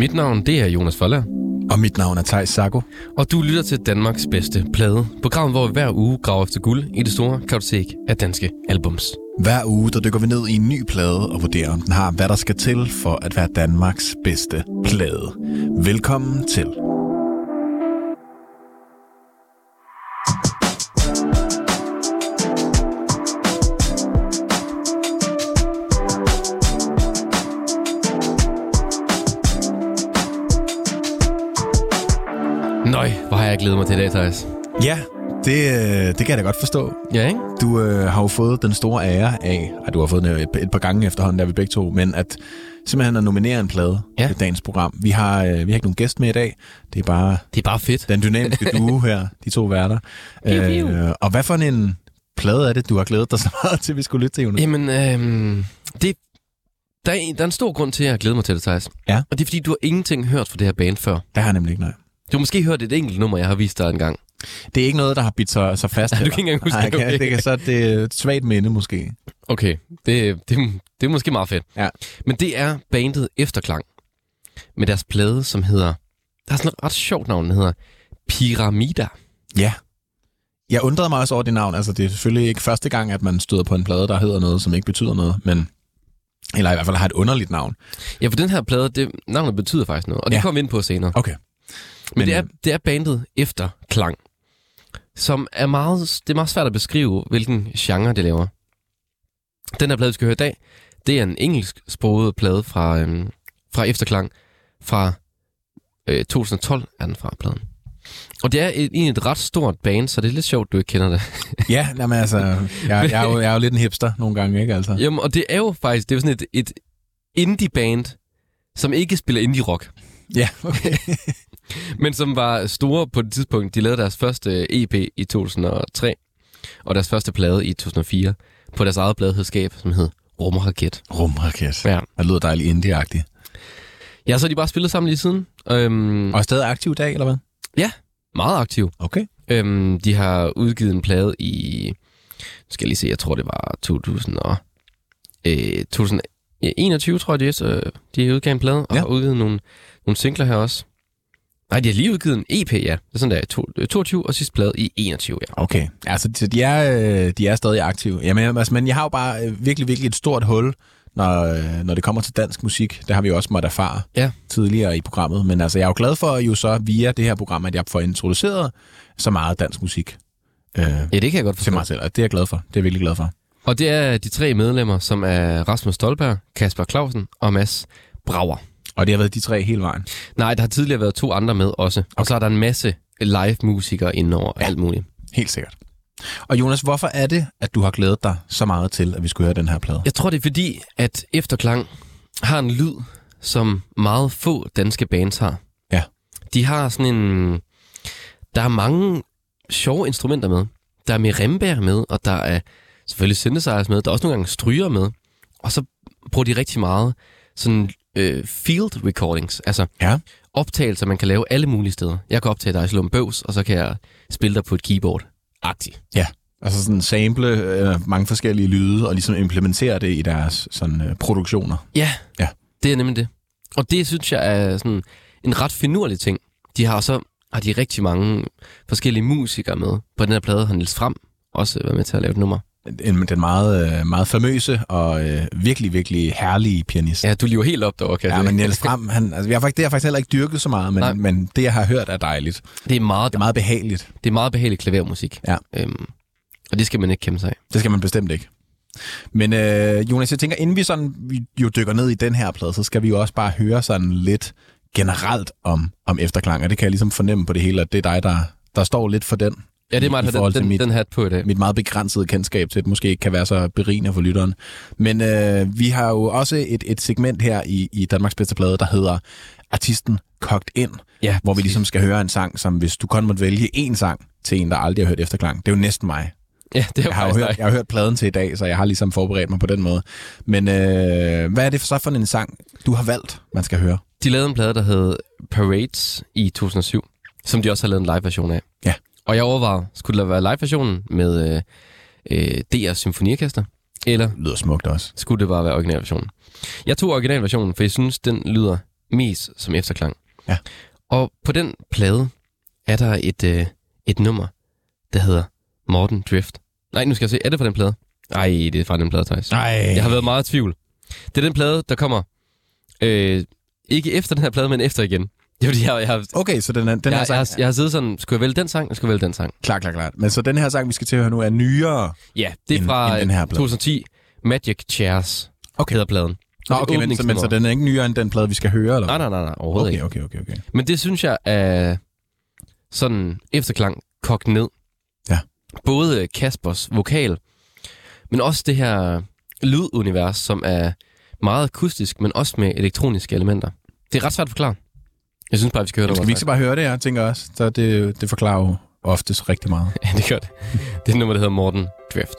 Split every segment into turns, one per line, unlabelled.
Mit navn, det er Jonas Foller.
Og mit navn er Thijs Sago.
Og du lytter til Danmarks bedste plade. Programmet, hvor vi hver uge graver efter guld i det store kartotek af danske albums.
Hver uge, der dykker vi ned i en ny plade og vurderer, om den har, hvad der skal til for at være Danmarks bedste plade. Velkommen til.
Jeg glædet mig til i dag, Thijs.
Ja, det, øh, det kan jeg da godt forstå.
Ja, ikke?
Du øh, har jo fået den store ære af, at du har fået den et, et par gange efterhånden, der vi begge to, men at simpelthen at nominere en plade
Ja.
til dagens program. Vi har, øh, vi har ikke nogen gæst med i dag. Det er bare
Det er bare fedt.
den dynamiske duo her, de to værter. Øh, og hvad for en plade er det, du har glædet dig så meget til, vi skulle lytte til, Jonas?
Jamen, øhm, det, der, er, en- der er en stor grund til, at jeg glæder mig til det, Thijs.
Ja.
Og det er, fordi du har ingenting hørt fra det her band før.
Det har jeg nemlig ikke, nej.
Du har måske hørt et enkelt nummer, jeg har vist dig en gang.
Det er ikke noget, der har bidt sig, sig fast.
du kan ikke engang huske
Nej,
det, okay.
det kan så det er et svagt minde måske.
Okay, det, det, det er måske meget fedt.
Ja.
Men det er bandet Efterklang med deres plade, som hedder... Der er sådan et ret sjovt navn, den hedder Pyramida.
Ja. Jeg undrede mig også over det navn. Altså, det er selvfølgelig ikke første gang, at man støder på en plade, der hedder noget, som ikke betyder noget, men... Eller i hvert fald har et underligt navn.
Ja, for den her plade, det, navnet betyder faktisk noget, og det
Ja.
kommer vi ind på senere.
Okay.
Men,
Men,
Men det, er, det er bandet Efterklang, som er meget, det er meget svært at beskrive, hvilken genre det laver. Den her plade, vi skal høre i dag, det er en engelsk sproget plade fra, øhm, fra Efterklang. Fra øh, 2012 er den fra pladen. Og det er et, egentlig et ret stort band, så det er lidt sjovt, du ikke kender det.
Ja, jamen, altså, jeg, jeg, er jo, jeg er jo lidt en hipster nogle gange, ikke altså?
Jamen, og det er jo faktisk, det er jo sådan et, et indie-band, som ikke spiller indie-rock.
Ja, okay.
Men som var store på det tidspunkt. De lavede deres første EP i 2003, og deres første plade i 2004, på deres eget pladeselskab, som hed Rumraket.
Rumraket.
Ja.
Det lyder dejligt indie-agtigt.
ja, så de bare spillet sammen lige siden. Øhm,
Og er stadig aktiv i dag, eller hvad?
meget aktiv.
Okay.
Øhm, de har udgivet en plade i, nu skal jeg lige se, jeg tror det var 2000 og, øh, 2021, tror jeg det er, så de har udgivet en plade, og
Ja.
har udgivet nogle, nogle singler her også. Nej, de har lige udgivet en EP, ja. Det er sådan der, to- øh, 22 og sidste plade i 21, ja.
Okay, altså de- de er, øh, de er stadig aktive. Jamen, altså, men jeg har jo bare øh, virkelig, virkelig et stort hul, når, øh, når det kommer til dansk musik. Det har vi jo også måttet erfare
Ja.
tidligere i programmet. Men altså, jeg er jo glad for jo så via det her program, at jeg får introduceret så meget dansk musik øh,
Ja, det kan jeg godt
til
forstå.
mig selv. Og det er jeg glad for. Det er jeg virkelig glad for.
Og det er de tre medlemmer, som er Rasmus Stolberg, Kasper Clausen og Mads Brauer.
Og det har været de tre hele vejen.
Nej, der har tidligere været to andre med også. Og så er der en masse live-musikere indover
Ja.
alt muligt.
Helt sikkert. Og Jonas, hvorfor er det, at du har glædet dig så meget til, at vi skulle høre den her plade?
Jeg tror, det er fordi, at Efterklang har en lyd, som meget få danske bands har.
Ja.
De har sådan en... Der er mange sjove instrumenter med. Der er mirembær med, og der er selvfølgelig synthesizers med. Der er også nogle gange stryger med. Og så bruger de rigtig meget sådan øh, field recordings, altså
Ja.
optagelser, man kan lave alle mulige steder. Jeg kan optage dig i Slum Bøvs, og så kan jeg spille dig på et keyboard. Agtigt.
Ja. Altså sådan sample øh, mange forskellige lyde, og ligesom implementere det i deres sådan, øh, produktioner.
Ja,
Ja.
det er nemlig det. Og det synes jeg er sådan en ret finurlig ting. De har så har de rigtig mange forskellige musikere med. På den her plade har Niels Frem også været med til at lave et nummer.
En, den meget, øh, meget famøse og øh, virkelig, virkelig herlige pianist.
Ja, du lever helt op derovre, kan
Ja, men Niels Frem, han, altså, jeg har faktisk, det har jeg faktisk heller ikke dyrket så meget,
Nej.
men, men det, jeg har hørt, er dejligt.
Det er meget,
Det er meget behageligt.
det er meget behagelig klavermusik.
Ja.
Øhm, og det skal man ikke kæmpe sig af.
Det skal man bestemt ikke. Men øh, Jonas, jeg tænker, inden vi sådan jo dykker ned i den her plade, så skal vi jo også bare høre sådan lidt generelt om, om efterklang, og det kan jeg ligesom fornemme på det hele, at det er dig, der, der står lidt for den.
Ja, det er mig,
I
har
forhold
den,
til
den,
mit-
den hat på i dag.
mit meget begrænsede kendskab til, at det måske ikke kan være så berigende for lytteren. Men øh, vi har jo også et, et segment her i, i Danmarks bedste plade, der hedder Artisten Kogt Ind,
Ja,
hvor vi ligesom skal høre en sang, som hvis du kun måtte vælge én sang til en, der aldrig har hørt efterklang. Det er jo næsten mig.
Ja, det er
Jeg har jo hørt,
dig.
jeg har hørt pladen til i dag, så jeg har ligesom forberedt mig på den måde. Men øh, hvad er det så for en sang, du har valgt, man skal høre?
De lavede en plade, der hed Parades i 2007, som de også har lavet en live-version af.
Ja.
Og jeg overvejede, skulle der være live-versionen med øh, øh, DR Symfoniorkester, eller
Det lyder smukt også.
skulle det bare være originalversionen? Jeg tog originalversionen, for jeg synes, den lyder
mest som efterklang.
Ja.
Og på den plade er der et, øh, et nummer, der hedder Morten Drift. Nej, nu skal jeg se, er det fra den plade? Nej, det er fra den plade, Thijs.
Nej.
Jeg har været meget i tvivl. Det er den plade, der kommer øh, ikke efter den her plade, men efter igen. Det er fordi, jeg, jeg,
Okay, så den, er, den
jeg,
her
jeg,
sang...
har, jeg har siddet sådan, skulle jeg vælge den sang, eller skulle jeg vælge den sang?
Klar, klar, klar. Men så den her sang, vi skal til at høre nu, er nyere.
Ja, det er
End-
fra
end den her plade.
2010. Magic Chairs
Okay.
hedder pladen.
Nå, okay, men, så, men så den er ikke nyere end den plade, vi skal høre, eller?
Nej, nej, nej, nej overhovedet
okay,
ikke.
okay, okay, okay.
Men det synes jeg er sådan efterklang kogt ned.
Ja.
Både Kaspers vokal, men også det her lydunivers, som er meget akustisk, men også med elektroniske elementer. Det er ret svært at forklare. Jeg synes bare, vi skal høre det.
Skal vi ikke bare høre det, jeg tænker også? Så det, det forklarer jo oftest rigtig meget.
Ja, det gør det. Det er nummer, der hedder Morten Drift.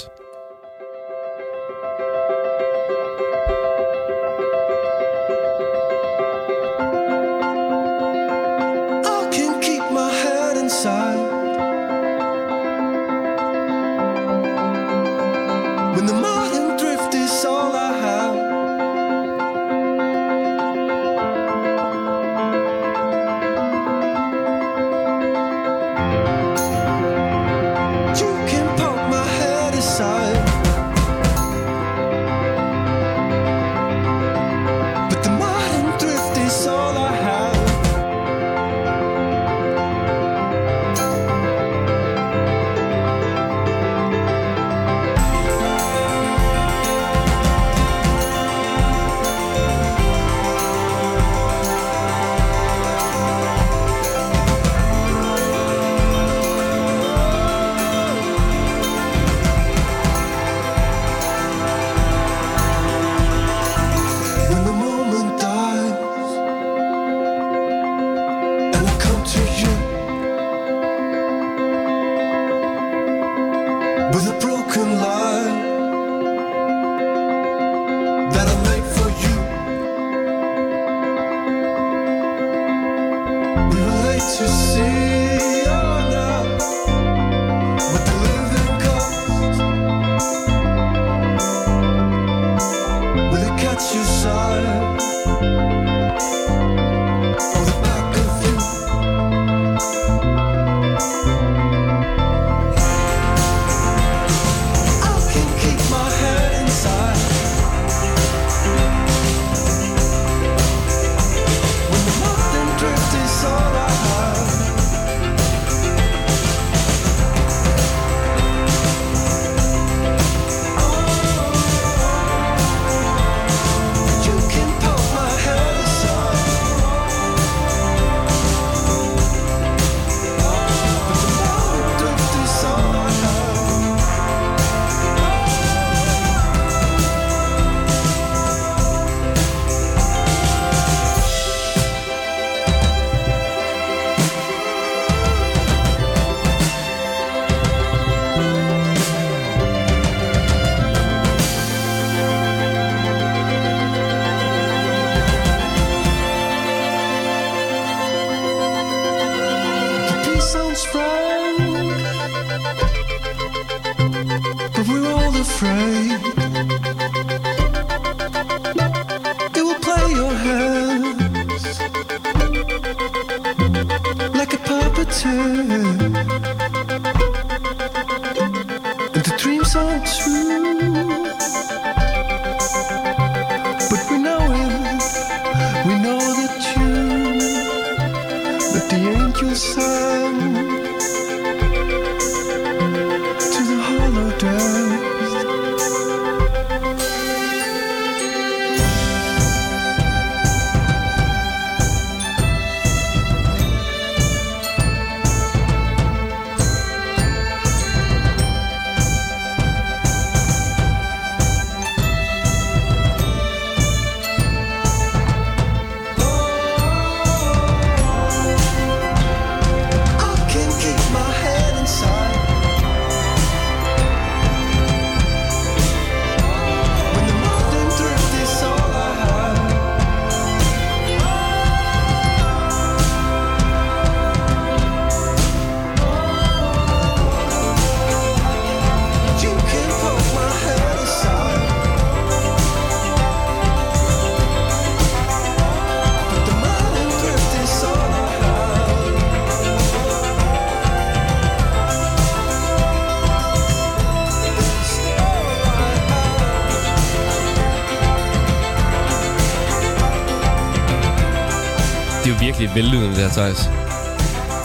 Det er vellydende, det her, Thijs.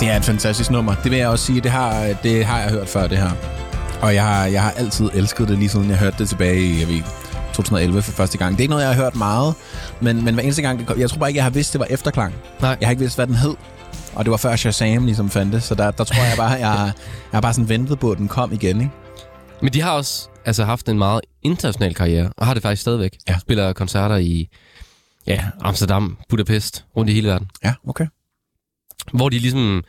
Det er et fantastisk nummer. Det vil jeg også sige, det har, det har jeg hørt før, det her. Og jeg har, jeg har altid elsket det, lige siden jeg hørte det tilbage i jeg ved, 2011 for første gang. Det er ikke noget, jeg har hørt meget, men, men hver eneste gang, det kom, jeg tror bare ikke, jeg har vidst, det var efterklang.
Nej.
Jeg har ikke vidst, hvad den hed. Og det var før Shazam ligesom fandt det, så der, der tror jeg bare, jeg, jeg har bare sådan ventet på, at den kom igen, ikke?
Men de har også altså, haft en meget international karriere, og har det faktisk stadigvæk.
Ja.
Spiller koncerter i ja, Amsterdam, Budapest, rundt i hele verden.
Ja, okay.
Hvor de ligesom,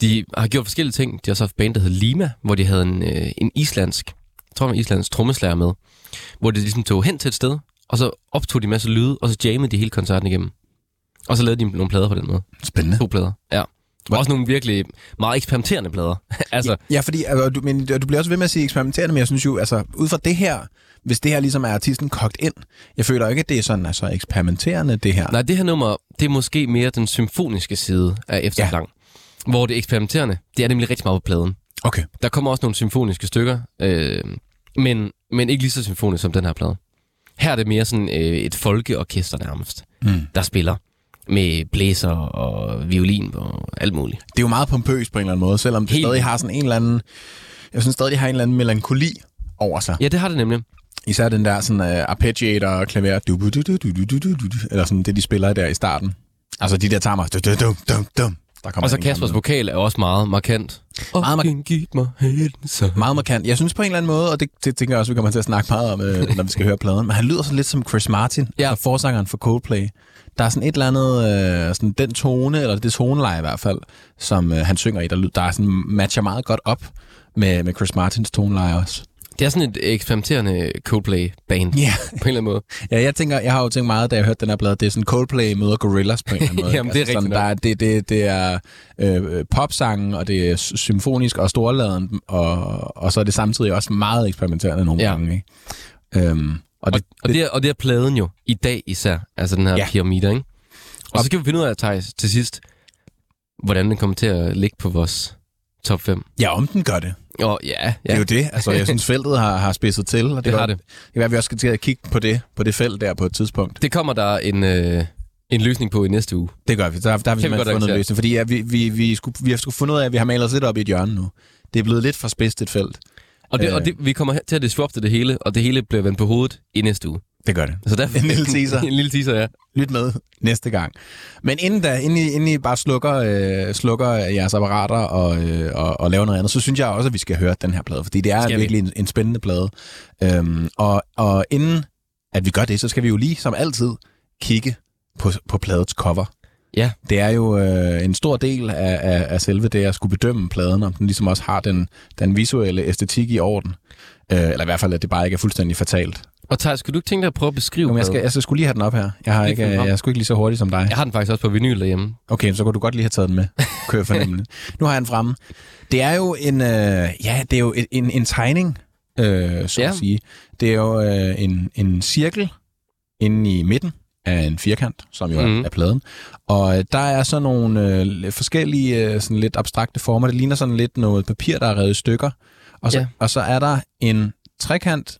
de har gjort forskellige ting. De har så haft band, der hed Lima, hvor de havde en, øh, en islandsk, jeg tror en islandsk trommeslager med, hvor de ligesom tog hen til et sted, og så optog de en masse lyde, og så jammede de hele koncerten igennem. Og så lavede de nogle plader på den måde.
Spændende.
To plader, ja. Og også nogle virkelig meget eksperimenterende plader. altså,
Ja, fordi altså, du, men, du bliver også ved med at sige eksperimenterende, men jeg synes jo, altså, ud fra det her, hvis det her ligesom er artisten kogt ind, jeg føler ikke, at det er sådan altså, eksperimenterende, det her.
Nej, det her nummer, det er måske mere den symfoniske side af efterklang. Ja. Hvor det eksperimenterende, det er nemlig rigtig meget på pladen.
Okay.
Der kommer også nogle symfoniske stykker, øh, men, men ikke lige så symfonisk som den her plade. Her er det mere sådan øh, et folkeorkester nærmest,
Mm.
der spiller med blæser og violin og alt muligt.
Det er jo meget pompøst på en eller anden måde, selvom det
Helt
stadig har sådan en eller anden... Jeg synes stadig, det har en eller anden melankoli over sig.
Ja, det har det nemlig.
Især den der sådan uh, arpeggiator og klaver, du, du, du, du, du, du, du, du, eller sådan det, de spiller der i starten. Altså de der tammer, du, du, du, du, du. Der
Og så Kaspers vokal er også meget markant. Og
Meget mark-
mig så.
Meget markant. Jeg synes på en eller anden måde, og det, det tænker jeg også, vi kommer til at snakke meget om, øh, når vi skal høre pladen, men han lyder så lidt som Chris Martin,
Ja.
altså forsangeren for Coldplay. Der er sådan et eller andet, øh, sådan den tone, eller det toneleje i hvert fald, som øh, han synger i, der, der er sådan, matcher meget godt op med, med Chris Martins toneleje også.
Det er sådan et eksperimenterende Coldplay-band
Ja.
på en eller anden måde.
Ja, jeg tænker, jeg har jo tænkt meget, da jeg hørte den her plade, det er sådan Coldplay møder Gorillaz på en eller anden måde. Altså,
Jamen, det er
sådan,
rigtigt
der er, det, det, det er øh, popsangen, og det er sy- symfonisk og storladen, og, og så er det samtidig også meget eksperimenterende nogle
Ja.
gange. Ikke? Øhm, og
Og,
det,
og, det er, og det er pladen jo i dag især, altså den her
Ja.
ja. pyramide, ikke? Og så skal vi finde ud af, Thijs, til sidst, hvordan den kommer til at ligge på vores top 5.
ja, om den gør det.
Og ja,
Ja. Det er jo det. Altså, jeg synes, feltet har, har spidset til. Og det,
Det har det.
Det kan være, vi også skal til at kigge på det, på det felt der på et tidspunkt.
Det kommer der en, øh, en løsning på i næste uge.
Det gør vi. Der, der har vi
vi
simpelthen fundet en løsning. Fordi ja, vi, vi, vi, skulle, vi har skulle fundet ud af, at vi har malet os lidt op i et hjørne nu. Det er blevet lidt for spidst et felt.
Og, det,
Øh.
og det, vi kommer til at disrupte det hele, og det hele bliver vendt på hovedet i næste uge.
Det gør det.
Så derfor,
En lille teaser.
en lille teaser, ja.
Lyt med næste gang. Men inden da, inden I, inden I bare slukker, øh, slukker jeres apparater og, øh, og, og laver noget andet, så synes jeg også, at vi skal høre den her plade, fordi det er
Skal vi?
virkelig en, en spændende plade. Øhm, og, og inden at vi gør det, så skal vi jo lige som altid kigge på, på pladets cover.
Ja.
Det er jo øh, en stor del af, af, af selve det at skulle bedømme pladen, om den ligesom også har den, den visuelle æstetik i orden. Øh, eller i hvert fald, at det bare ikke er fuldstændig fatalt.
Og Thijs, skal du ikke tænke dig at prøve at beskrive
Jo, men jeg, skal, jeg skal skulle lige have den op her. Jeg, har ikke, jeg, jeg er sgu ikke lige så hurtig som dig.
Jeg har den faktisk også på vinyl derhjemme.
Okay, så kunne du godt lige have taget den med. Kør fornemmelig. nu har jeg den fremme. Det er jo en, øh, ja, det er jo en, en tegning, øh, så ja. At sige. Det er jo øh, en, en cirkel inde i midten af en firkant, som jo mm. Er, er pladen. Og øh, der er så nogle øh, forskellige øh, sådan lidt abstrakte former. Det ligner sådan lidt noget papir, der er revet i stykker. Og så. Ja. og så er der en trekant,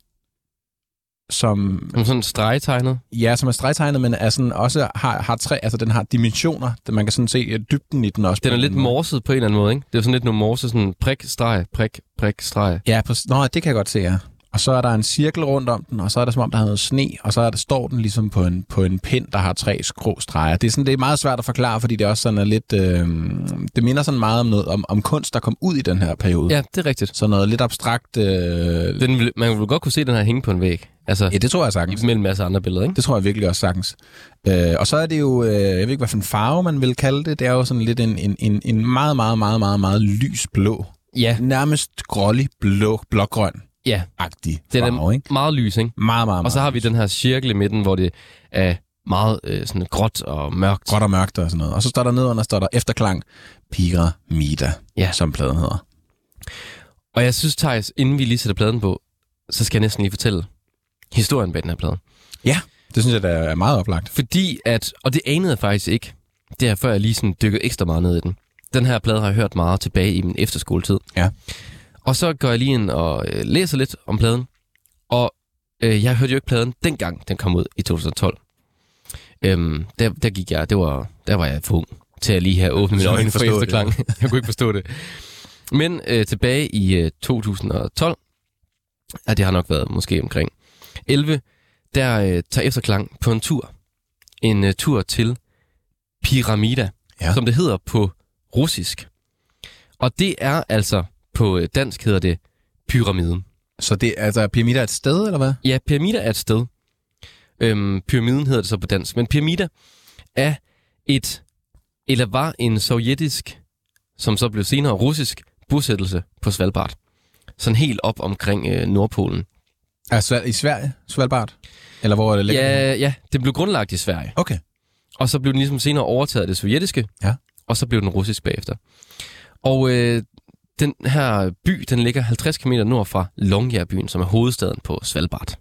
som
Som sådan stregtegnet.
Ja, som er stregtegnet, men er sådan også har, har tre, altså den har dimensioner, der man kan sådan se øh, dybden i den også.
Den er lidt morset på en eller anden måde, ikke? Det er sådan lidt noget morse, sådan prik, streg, prik, prik, streg.
Ja, på, nå, det kan jeg godt se, ja. Og så er der en cirkel rundt om den, og så er der som om, der er noget sne, og så er der, står den ligesom på en, på en pind, der har tre skrå streger. Det er, sådan, det er meget svært at forklare, fordi det også sådan er lidt... Øh, det minder sådan meget om noget om, om kunst, der kom ud i den her periode.
Ja, det er rigtigt.
Så noget lidt abstrakt... Øh,
Den, vil- man vil godt kunne se den her hænge på en væg. Altså,
ja, det tror jeg sagtens.
mellem en masse andre billeder, ikke?
Det tror jeg virkelig også sagtens. Øh, og så er det jo, øh, jeg ved ikke, hvad for en farve man vil kalde det. Det er jo sådan lidt en, en, en, en meget, meget, meget, meget, meget lys blå.
Ja,
Nærmest grålig blå, blågrøn
ja.
agtig
Den
farve,
er
ikke?
meget lys, ikke?
Meget, meget,
Og så
meget
har vi
lys.
den her cirkel i midten, hvor det er meget øh, sådan gråt og mørkt.
Gråt og mørkt og sådan noget. Og så står der nedenunder, står der efterklang Pyramida,
Ja.
som pladen hedder.
Og jeg synes, Thijs, inden vi lige sætter pladen på, så skal jeg næsten lige fortælle historien bag den her plade.
Det synes jeg, der er meget oplagt.
Fordi at, og det anede jeg faktisk ikke, det er før jeg lige sådan dykkede ekstra meget ned i den. Den her plade har jeg hørt meget tilbage i min efterskoletid.
Ja.
Og så går jeg lige ind og øh, læser lidt om pladen. Og øh, jeg hørte jo ikke pladen dengang, den kom ud i 2012. Øhm, der, der gik jeg, det var, der var jeg for ung til at lige have åbnet mine øjne for
forstå det.
efterklang. jeg kunne ikke forstå det. Men øh, tilbage i øh, 2012, ja, det har nok været måske omkring 11, der øh, tager efterklang på en tur. En øh, tur til Pyramida,
ja.
som det hedder på russisk. Og det er altså, på øh, dansk hedder det pyramiden.
Så det er altså pyramider er et sted, eller hvad?
Ja, pyramida er et sted. Øhm, pyramiden hedder det så på dansk. Men pyramida er et, eller var en sovjetisk, som så blev senere russisk, bosættelse på Svalbard. Sådan helt op omkring øh, Nordpolen.
Altså i Sverige, Svalbard? Eller hvor er det ligger?
Ja, ja, det blev grundlagt i Sverige.
Okay.
Og så blev den ligesom senere overtaget af det sovjetiske.
Ja.
Og så blev den russisk bagefter. Og øh, den her by, den ligger 50 km nord fra Longyearbyen, som er hovedstaden på Svalbard.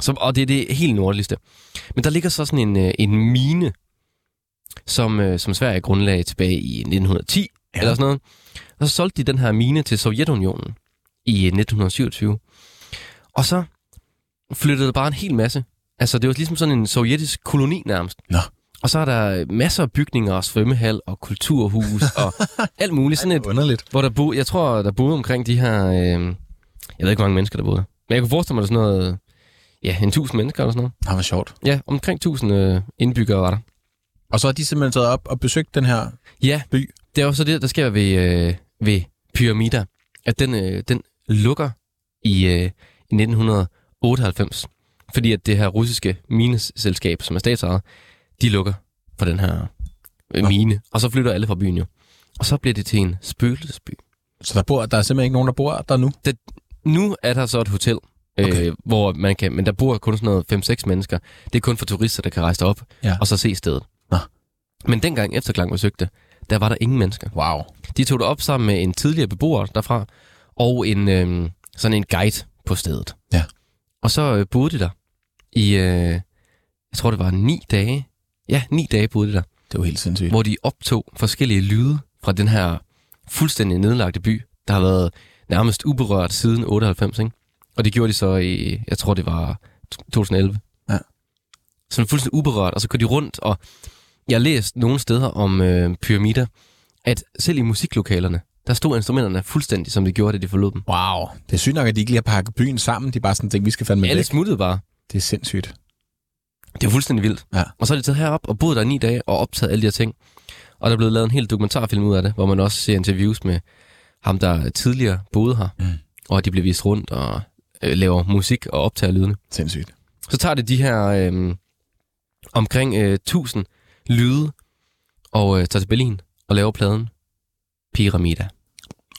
Så, og det er det helt nordligste. Men der ligger så sådan en, øh, en mine, som, øh, som Sverige grundlagde tilbage i 1910,
Ja.
eller sådan noget. Og så solgte de den her mine til Sovjetunionen i øh, 1927. Og så flyttede der bare en hel masse. Altså, det var ligesom sådan en sovjetisk koloni nærmest.
Nå.
Og så er der masser af bygninger og svømmehal og kulturhus og alt muligt. Sådan et,
Underligt.
hvor der boede, jeg tror, der boede omkring de her, øh, jeg ved ikke, hvor mange mennesker der boede. Men jeg kunne forestille mig, der sådan noget, ja, en tusind mennesker eller sådan noget.
Det var sjovt.
Ja, omkring tusind øh, indbyggere var der.
Og så har de simpelthen taget op og besøgt den her
Ja,
by.
det er jo så det, der sker ved, øh, ved pyramider, at den, øh, den lukker i, øh, i 1998. Fordi at det her russiske mineselskab, som er statsejet, de lukker for den her øh, mine. Og så flytter alle fra byen jo. Og så bliver det til en spøgelsesby.
Så der, bor, der er simpelthen ikke nogen, der bor der nu?
Nu er der så et hotel, okay.
Okay.
øh, hvor man kan, men der bor kun sådan noget 5-6 mennesker. Det er kun for turister, der kan rejse derop
Ja.
og så se stedet.
Nå.
Men dengang Efterklang besøgte, der var der ingen mennesker.
Wow.
De tog det op sammen med en tidligere beboer derfra, og en øhm, sådan en guide på stedet.
Ja.
Og så øh, boede de der i, øh, jeg tror det var ni dage. Ja, ni dage boede de der,
Det var helt sindssygt.
hvor de optog forskellige lyde fra den her fuldstændig nedlagte by, der har været nærmest uberørt siden 98, ikke? Og det gjorde de så i, jeg tror det var 2011.
Ja.
Sådan fuldstændig uberørt, og så går de rundt, og jeg har læst nogle steder om øh, pyramider, at selv i musiklokalerne, der stod instrumenterne fuldstændig, som de gjorde, da de forlod dem.
Wow. Det er sygt nok, at de ikke lige har pakket byen sammen. De bare sådan tænkt, vi skal fandme
Alle
væk.
smuttede bare.
Det er sindssygt.
Det var fuldstændig vildt.
Ja.
Og så er de taget herop og boet der ni dage og optaget alle de her ting. Og der er blevet lavet en hel dokumentarfilm ud af det, hvor man også ser interviews med ham, der tidligere boede her.
Mm.
Og de bliver vist rundt og øh, laver musik og optager lydene.
Sindssygt.
Så tager det de her øh, omkring øh, 1000 lyde og øh, tager til Berlin og laver pladen Pyramida.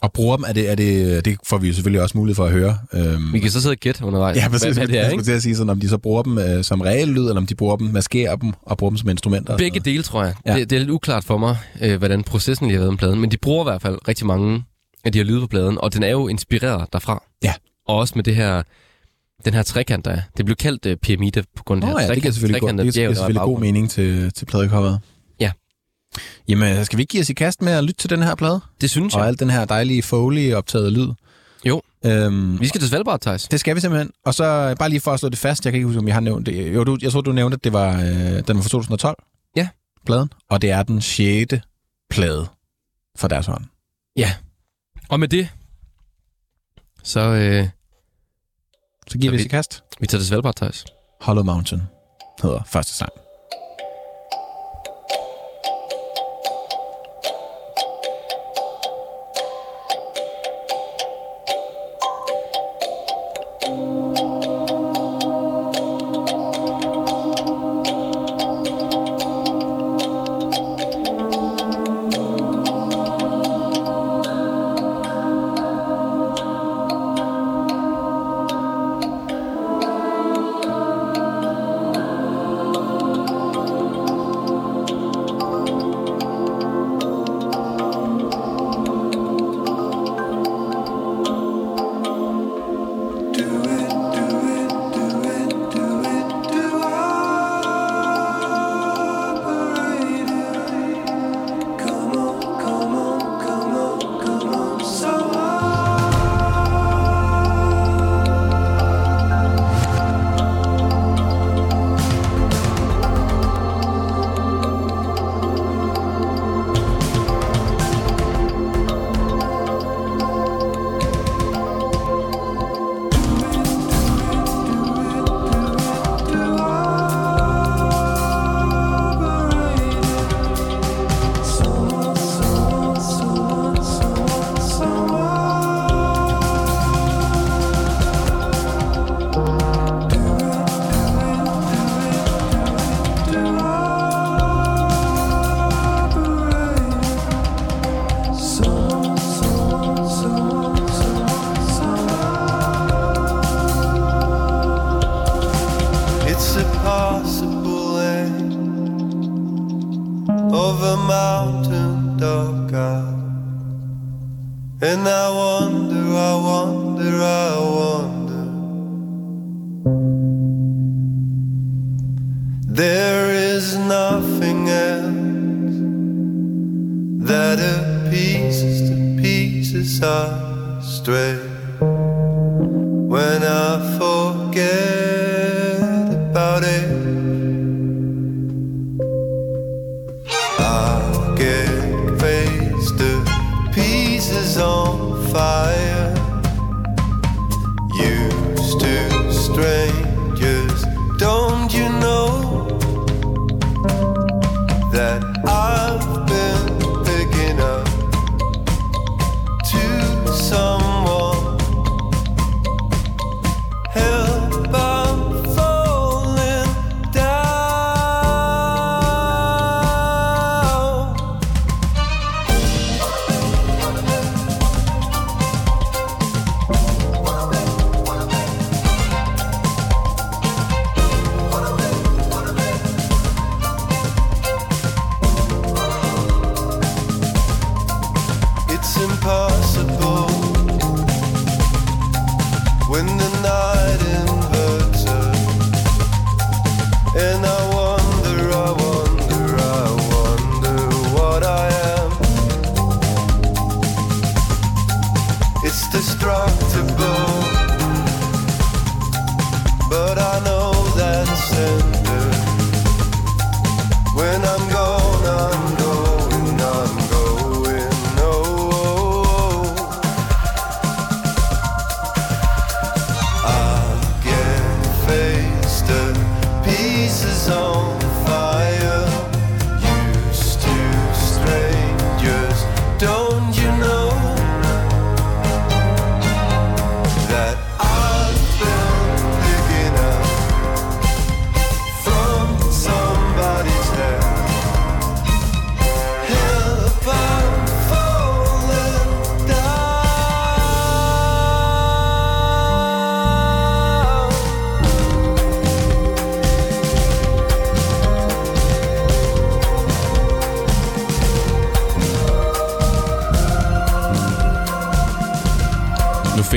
Og bruger dem, er det, er det, det får vi jo selvfølgelig også mulighed for at høre. Øhm,
Vi kan så sidde og gætte undervejs,
ja, præcis.
hvad, hvad det er,
jeg
ikke?
at sige sådan, om de så bruger dem øh, som reel lyd, eller om de bruger dem, maskerer dem og bruger dem som instrumenter.
Begge dele, tror jeg.
Ja.
Ja. Det, det er lidt uklart for mig, øh, hvordan processen lige har været med pladen, men de bruger i hvert fald rigtig mange af de her lyde på pladen, og den er jo inspireret derfra.
Ja.
Og også med det her, den her trekant, der er. Det blev kaldt øh, pyramide på grund af
Nå
det her
ja, det giver selvfølgelig, god,
trekantede
det giver
er
selvfølgelig god mening til, til pladecoveret.
Ja.
Jamen, skal vi ikke give os i kast med at lytte til den her plade?
Det synes
Og
jeg.
alt den her dejlige foley optaget lyd?
Jo.
Øhm,
Vi skal til Svalbard, Thijs.
det skal vi simpelthen. Og så øh, bare lige for at slå det fast, jeg kan ikke huske, om jeg har nævnt det. Jo, du, jeg tror, du nævnte, at det var, øh, den var fra 2012.
Ja.
Pladen. Og det er den 6. plade fra deres hånd.
Og med det, så øh,
Så giver
Så
vi os
vi-
i kast.
vi tager til Svalbard, Thijs.
Hollow Mountain hedder første sang.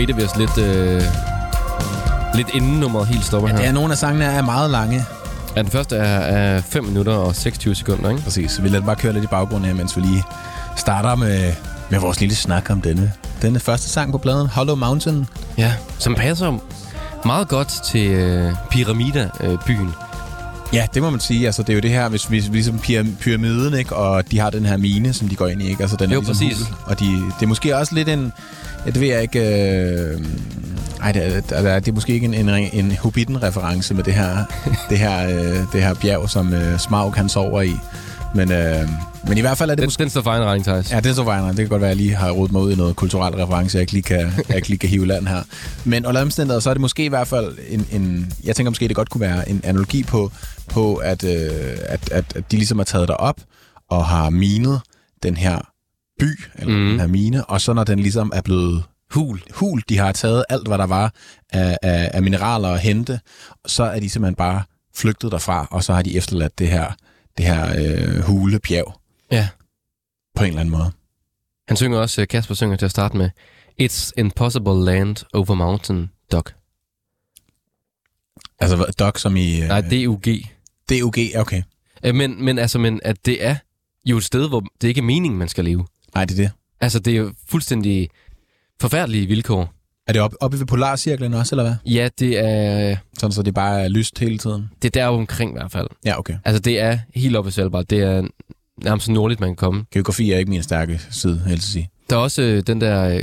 Fader vi os lidt, øh, lidt inden nummeret helt stopper
Ja,
her.
det er nogle af sangene er meget lange.
Ja, den første er, er 5 minutter og 26 sekunder, ikke?
Præcis, så vi lader bare køre lidt i baggrunden her, mens vi lige starter med, med vores lille snak om denne, denne første sang på pladen, Hollow Mountain.
Ja, som passer meget godt til øh, Pyramida-byen.
Ja, det må man sige. Altså, det er jo det her, hvis vi ligesom pyram- pyramiden, ikke? og de har den her mine, som de går ind i. Ikke? Altså, den er
Jo,
ligesom
præcis.
hul, og de, det er måske også lidt en... Det ved jeg ikke... Øh, ej, det er, det er, det er måske ikke en, en, en Hobbiten-reference med det her, det her, øh, det her bjerg, som øh, Smaug han sover i. Men, øh, men i hvert fald er det
Den,
måske...
den står for regning, Thijs.
Ja, det er så vejen. Det kan godt være, at jeg lige har rodet mig ud i noget kulturel reference, jeg ikke lige kan, jeg ikke lige kan hive land her. Men under omstændigheder, så er det måske i hvert fald en, en... Jeg tænker måske, det godt kunne være en analogi på, på at, øh, at, at, at de ligesom har taget dig op og har minet den her by, eller mm. den her mine, og så når den ligesom er blevet hul, hul de har taget alt, hvad der var af, af, af mineraler at hente, så er de simpelthen bare flygtet derfra, og så har de efterladt det her, det her øh, hule bjerg
ja.
på en eller anden måde.
Han synger også, øh, Kasper synger til at starte med, It's impossible land over mountain, Doc.
Altså Doc som i... Øh,
Nej, D-U-G.
DUG, okay.
Øh, Men, men altså, men at det er jo et sted, hvor det ikke er meningen, man skal leve.
Nej, det er det.
Altså, det er jo fuldstændig forfærdelige vilkår.
Er det oppe op ved Polarcirklen også, eller hvad?
Ja, det er,
Sådan, så det bare er lyst hele tiden?
det er der omkring i hvert fald.
Ja, okay.
Altså, det er helt oppe i Svalbard. Det er nærmest nordligt, man kan komme.
Geografi er ikke min stærke side, helst at sige.
Der er også øh, den der, øh,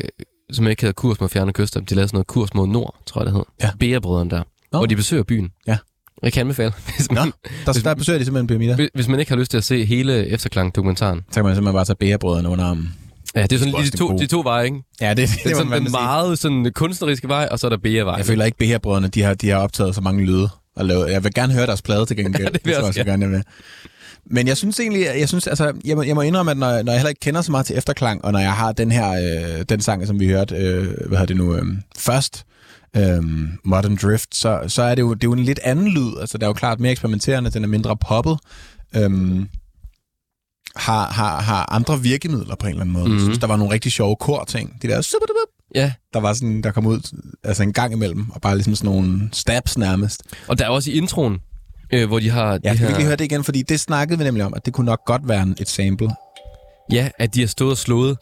som ikke hedder Kurs mod Fjerne Kyster. De lavede sådan noget Kurs mod Nord, tror jeg det hed.
Ja.
Bærebrødrene der.
Nå.
Hvor de besøger byen.
Ja.
Jeg kan anbefale. Hvis man,
Der, der besøger de simpelthen pyramider.
hvis- hvis man ikke har lyst til at se hele efterklang-dokumentaren.
Så kan man simpelthen bare tage bærebrødrene under armen.
Ja, det er sådan
er
lige de to,
en
de to veje, ikke?
Ja, det,
Det er
det må
sådan den
sige.
meget sådan kunstneriske vej, og så er der bærevejen.
Jeg føler ikke, bærebrødrene, de har, de har optaget så mange lyde. Og lavet. Jeg vil gerne høre deres plade til gengæld.
Ja, det vil jeg
tror
også
jeg gerne, jeg vil. Men jeg synes egentlig, jeg, synes, altså, jeg, må, jeg må indrømme, at når, når jeg heller ikke kender så meget til efterklang, og når jeg har den her, øh, den sang, som vi hørte, øh, hvad hedder det nu, øh, først, øh, Modern Drift, så, så er det, jo, det er jo en lidt anden lyd. Altså, det er jo klart mere eksperimenterende, den er mindre poppet. Øhm, har, har, har andre virkemidler på en eller anden måde.
Mhm.
Mm-hmm. Jeg synes, der var nogle rigtig sjove kor-ting. De der
Ja,
der var sådan, der kom ud altså en gang imellem, og bare ligesom sådan nogle stabs nærmest.
og der er også i introen, øh, hvor de har...
Ja,
de
skal vi
her,
ikke lige høre det igen, fordi det snakkede vi nemlig om, at det kunne nok godt være en- et sample,
Ja, at de har stået og slået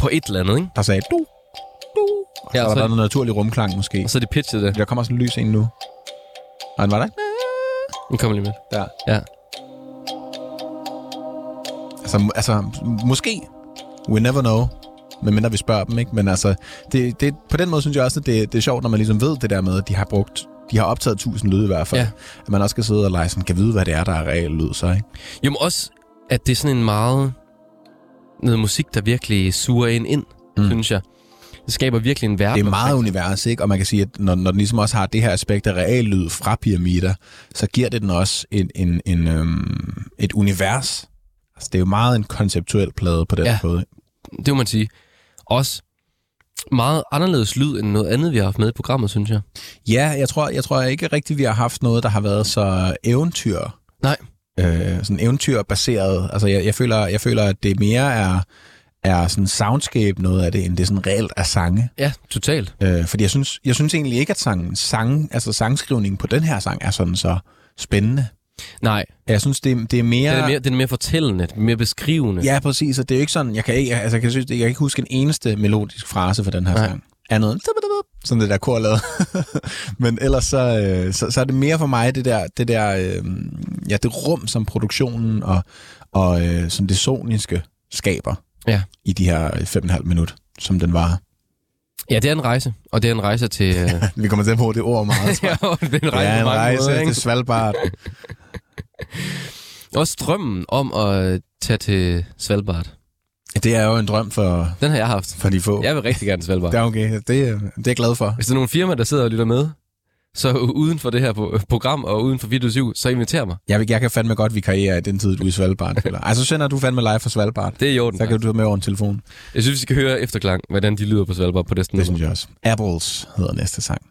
på et eller andet, ikke?
der sagde du, du, og
Ja,
så
og så-
der noget naturlig rumklang måske.
Og så er de pitchet det.
Der kommer sådan en lys ind nu. Og den var der ikke?
Nu kommer lige med.
Der.
Ja.
Altså, altså, måske. We never know. Medmindre vi spørger dem, ikke? Men altså, det, det, på den måde synes jeg også, at det, det er sjovt, når man ligesom ved det der med, at de har brugt de har optaget 1000 lyde i hvert fald.
Ja.
At man også skal sidde og lege sådan, kan vide, hvad det er, der er reelt lyd så, ikke?
Jo, men også, at det er sådan en meget... Noget musik, der virkelig suger en ind. Mm. synes jeg. Det skaber virkelig en verden.
Det er meget univers, ikke? Og man kan sige, at når, når den ligesom også har det her aspekt af real lyd fra pyramider, så giver det den også en, en, en, øhm, et univers. Altså, det er jo meget en konceptuel plade på den
Ja.
måde.
det må man sige. Også meget anderledes lyd end noget andet, vi har haft med i programmet, synes jeg.
Ja, jeg tror, jeg tror ikke rigtigt, vi har haft noget, der har været så eventyr.
Nej.
Øh, sådan eventyrbaseret. Altså, jeg, jeg, føler, jeg føler, at det mere er, er sådan soundscape noget af det, end det sådan reelt er sange.
Ja, totalt.
Øh, fordi jeg synes, jeg synes egentlig ikke, at sang, sang, altså sangskrivningen på den her sang er sådan så spændende.
Nej,
Jeg synes, det, det er mere...
den er mere, den er mere fortællende, den er mere beskrivende.
Ja, præcis, og det er jo ikke sådan, jeg kan ikke, altså, jeg kan, synes, jeg kan ikke huske en eneste melodisk frase for den her
Nej.
sang. Andet end sådan det der kor lavede. Men ellers så, øh, så, så er det mere for mig det der, det der øh, ja, det rum, som produktionen og, og øh, som det soniske skaber
Ja.
i de her fem og en halv minut, som den var.
Ja, det er en rejse, og det er en rejse til... Øh,
Vi kommer til at bruge det ord meget.
ja, det er en rejse,
ja,
på
en rejse
måder,
til Svalbard.
Også drømmen om at tage til Svalbard.
Det er jo en drøm for,
Den har jeg haft.
for de få.
Jeg vil rigtig gerne til Svalbard.
Det er okay. Det, er- det er jeg glad for.
Hvis der er nogle firmaer, der sidder og lytter med, så uden for det her pro- program og uden for Video 7, så inviter mig.
Jeg, jeg kan fandme godt vikariere i den tid, du er i Svalbard. Eller, altså, så sender du fandme live fra Svalbard.
Det er i orden.
Så kan du tage med over en telefon.
Jeg synes, vi skal høre efterklang, hvordan de lyder på Svalbard på næsten
Det synes jeg også. Apples hedder næste sang.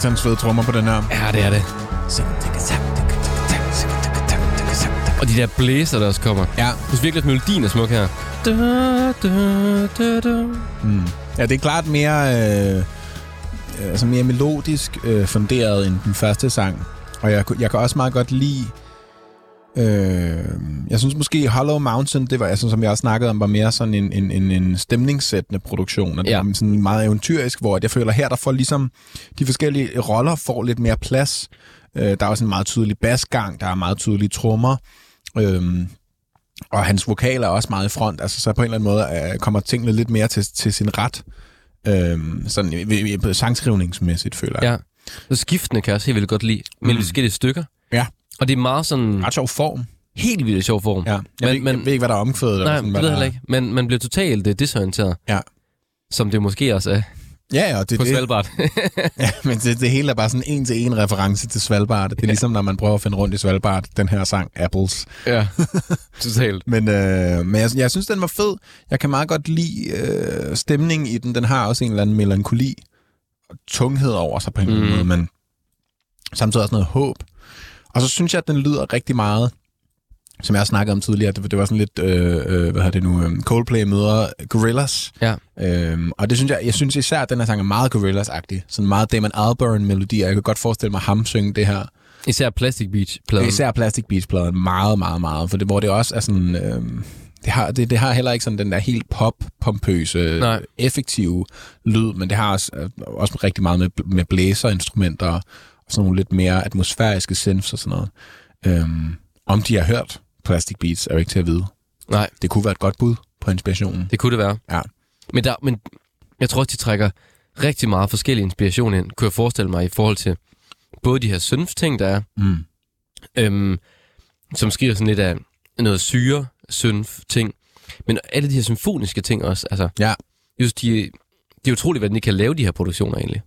Satans fede trommer på den her.
Ja, det er det. Og de der blæser, der også kommer.
Ja.
Jeg synes virkelig, at melodien er smuk her. Da, da, da, da.
Ja, det er klart mere, øh, altså mere melodisk øh, funderet end den første sang. Og jeg, jeg kan også meget godt lide... Øh, jeg synes måske Hollow Mountain, det var, altså, som jeg også snakkede om, var mere sådan en, en, en, en stemningssættende produktion. Og det
Ja.
var sådan meget eventyrisk, hvor jeg føler her, der får ligesom de forskellige roller får lidt mere plads. Øh, der er også en meget tydelig basgang, der er meget tydelige trommer. Øhm, og hans vokal er også meget i front, altså så på en eller anden måde øh, kommer tingene lidt mere til, til sin ret. Øhm, sådan i- i- i- sangskrivningsmæssigt, føler jeg.
Ja. Så skiftende kan jeg også helt vildt godt lide. Mellem forskellige stykker.
Ja.
Og det er meget sådan
Ret sjov form.
helt vildt sjov form.
Ja. Jeg,
Men-
ved,
men-
jeg ved ikke, hvad der er omkvædet. eller
Nej,
sådan, hvad
ved jeg
der
heller ikke. Men man bliver totalt øh, desorienteret.
Ja.
Som det måske også er
Ja, ja, og det,
på
det,
Svalbard.
ja, men det, det hele er bare sådan en til en reference til Svalbard. Det er ligesom, når man prøver at finde rundt i Svalbard, den her sang, Apples.
ja, totalt.
Men, øh, men jeg, jeg synes, den var fed. Jeg kan meget godt lide øh, stemningen i den. Den har også en eller anden melankoli og tunghed over sig på en eller anden
Mm.
måde, men samtidig også noget håb. Og så synes jeg, at den lyder rigtig meget, som jeg har snakket om tidligere, det, det var sådan lidt, øh, øh, hvad hedder det nu, øh, Coldplay møder Gorillaz.
Ja.
Øhm, og det synes jeg, jeg synes især, at den her sang er meget Gorillaz-agtig. Sådan meget Damon Albarn-melodi, og jeg kan godt forestille mig ham synge det her.
Især Plastic Beach-pladen.
Især Plastic Beach-pladen meget, meget, meget. For det, hvor det også er sådan... Øh, det, har, det, det har heller ikke sådan den der helt pop-pompøse,
Nej.
effektive lyd, men det har også, øh, også rigtig meget med, med blæserinstrumenter og sådan nogle lidt mere atmosfæriske synths og sådan noget. Øhm, om de har hørt Plastic Beats, er jo ikke til at vide.
Nej,
Det kunne være et godt bud på inspirationen.
det kunne det være.
Ja.
Men, der, men jeg tror også, de trækker rigtig meget forskellig inspiration ind, kunne jeg forestille mig, i forhold til både de her synth-ting, der er,
Mm.
øhm, som skriver sådan lidt af noget syre synth-ting, men alle de her symfoniske ting også. Altså,
Ja.
Synes, de, det er utroligt, hvad de kan lave de her produktioner egentlig.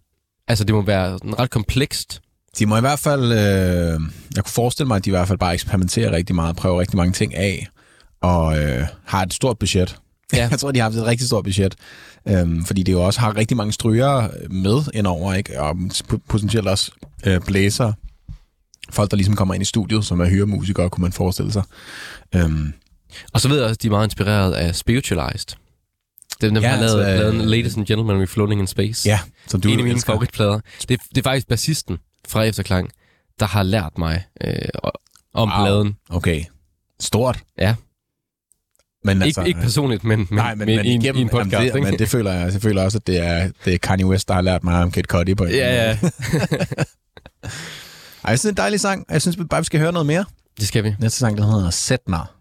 Altså, det må være ret komplekst.
De må i hvert fald... Øh, jeg kunne forestille mig, at de i hvert fald bare eksperimenterer rigtig meget, prøver rigtig mange ting af, og øh, har et stort budget.
Ja.
jeg tror, de har haft et rigtig stort budget, øhm, fordi det jo også har rigtig mange stryger med indover, ikke? og potentielt også øh, blæser. Folk, der ligesom kommer ind i studiet, som er hyremusikere, kunne man forestille sig. Øhm,
Og så ved jeg også, at de er meget inspireret af Spiritualized. Dem, dem
Ja,
har lavet,
altså, øh,
lavet Ladies and Gentlemen, We're Floating in Space.
ja, som du
en af mine favoritplader. Det, det er faktisk bassisten fra Efterklang, der har lært mig øh, om
Wow.
pladen.
Okay. Stort.
Ja.
Men
Altså, ikke, ikke personligt, men, men,
Nej, men,
men,
men
i, en,
igennem,
i en podcast.
jamen, det,
ikke?
men det føler jeg, jeg føler også, at det er, det er Kanye West, der har lært mig om Kid Cudi på en
Ja, ja,
Ej, jeg synes, det er en dejlig sang, jeg synes bare, vi skal høre noget mere.
det skal vi.
Næste sang, der hedder Sætner.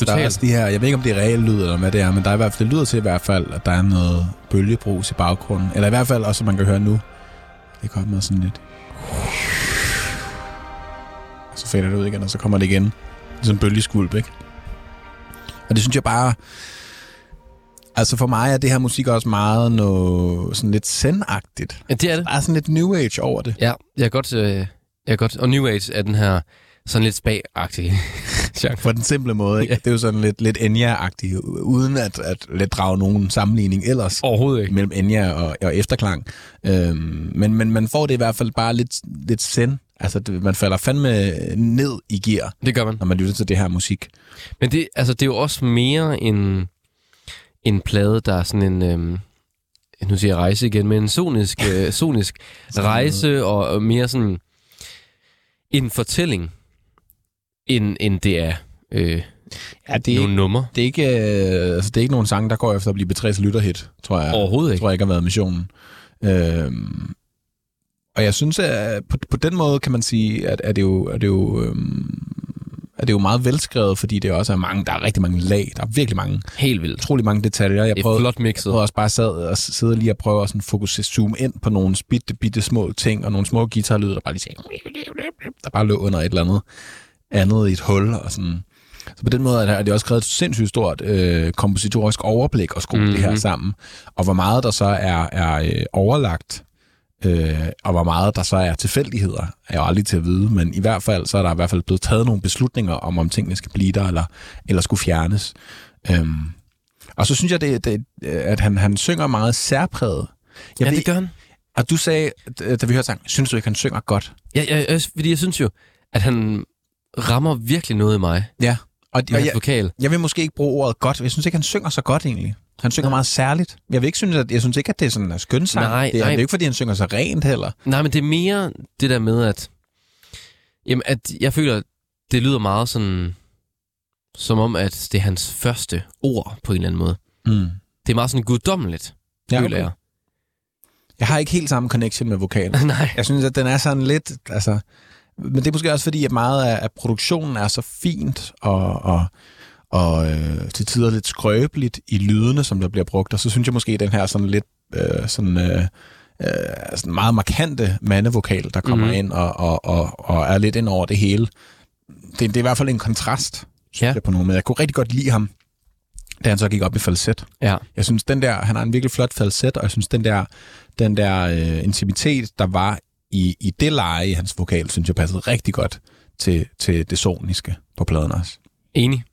Altså, der er
Totalt.
også de her, jeg ved ikke, om det er reelt lyd, eller hvad det er, men der er i hvert fald, det lyder til i hvert fald, at der er noget bølgebrus i baggrunden. Eller i hvert fald også, som man kan høre nu. Det kommer sådan lidt. Og så fader det ud igen, og så kommer det igen. Sådan en bølgeskvulp, ikke? Og det synes jeg bare... Altså for mig er det her musik også meget noget sådan lidt zen-agtigt.
Ja, det er det.
Der er sådan lidt new age over det.
Ja, jeg er godt... Øh, jeg er godt og New Age er den her sådan lidt spag-agtige genre.
På den simple måde, ikke?
Ja.
Det er jo sådan lidt, lidt Enya-agtigt, uden at, at let drage nogen sammenligning ellers
Overhovedet ikke.
mellem Enya og, og efterklang. Øhm, men, men man får det i hvert fald bare lidt, lidt zen. Altså, det, man falder fandme ned i gear,
Det gør man.
når man lytter til det her musik.
Men det, altså, det er jo også mere en, en plade, der er sådan en... Øhm, nu siger jeg rejse igen, men en sonisk, øh, sonisk rejse, og mere sådan en fortælling, end, end det er øh,
Ja, det er,
nogle
ikke,
numre.
det, er ikke, øh, altså, det er ikke nogen sang, der går efter at blive P3's lytterhit, tror jeg.
Overhovedet ikke.
tror jeg ikke har været missionen. Øhm, og jeg synes, at på, på den måde kan man sige, at, at det jo, at det jo, øhm, at det jo meget velskrevet, fordi det også er mange, der er rigtig mange lag, der er virkelig mange,
Helt vildt.
utrolig mange detaljer. Jeg
er
prøvede,
flot mixet.
prøvede også bare sad og sidde lige og prøve at sådan fokusere, zoome ind på nogle bitte, bitte små ting, og nogle små guitarlyde, der bare lige siger, der bare lå under et eller andet andet i et hul, og sådan. Så på den måde er det også skrevet et sindssygt stort øh, kompositorisk overblik at skrue mm-hmm. det her
Mhm.
sammen. Og hvor meget der så er, er øh, overlagt, øh, og hvor meget der så er tilfældigheder, er jo aldrig til at vide, men i hvert fald, så er der i hvert fald blevet taget nogle beslutninger om, om tingene skal blive der, eller, eller skulle fjernes. Øhm, og så synes jeg, det, det, at han, han synger meget særpræget. Jeg
Ja,
ved,
det gør han.
Og du sagde, da vi hørte sang, synes du ikke, han synger godt?
Ja, jeg, jeg, fordi jeg synes jo, at han rammer virkelig noget i mig
Ja. Og,
med
og
hans
jeg,
vokal.
jeg vil måske ikke bruge ordet godt. Jeg synes ikke, han synger så godt egentlig. Han synger meget særligt. Jeg vil ikke synes, at, jeg synes ikke, at det er sådan en skønsang.
Nej,
det, er,
nej.
det er ikke, fordi han synger så rent heller.
Nej, men det er mere det der med, at, jamen, at jeg føler, at det lyder meget sådan, som om, at det er hans første ord på en eller anden måde.
Mm.
Det er meget sådan guddommeligt,
Ja,
ja,
okay.
føler jeg.
Jeg har ikke helt samme connection med vokalen.
Nej.
Jeg synes, at den er sådan lidt... Altså, men det er måske også fordi, at meget af, af produktionen er så fint og, og, og øh, til tider lidt skrøbeligt i lydene, som der bliver brugt. Og så synes jeg måske, at den her sådan lidt øh, sådan, øh, øh, sådan meget markante mandevokal, der kommer mm. ind og, og, og, og er lidt ind over det hele. Det, det er i hvert fald en kontrast,
Ja.
jeg på nogen måde. Jeg kunne rigtig godt lide ham, da han så gik op i falset.
Ja.
Jeg synes, den der, han har en virkelig flot falset, og jeg synes, den der, den der øh, intimitet, der var i, i det leje i hans vokal, synes jeg passede rigtig godt til, til det soniske på pladen også.
Enig.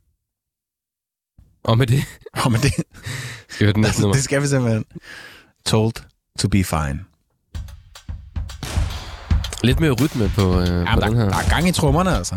Og med det
Og men det,
skal vi den næste nummer.
det skal vi simpelthen. Told to be fine.
Lidt mere rytme på, øh,
Ja,
på
der,
den her.
der er gang i trommerne, altså.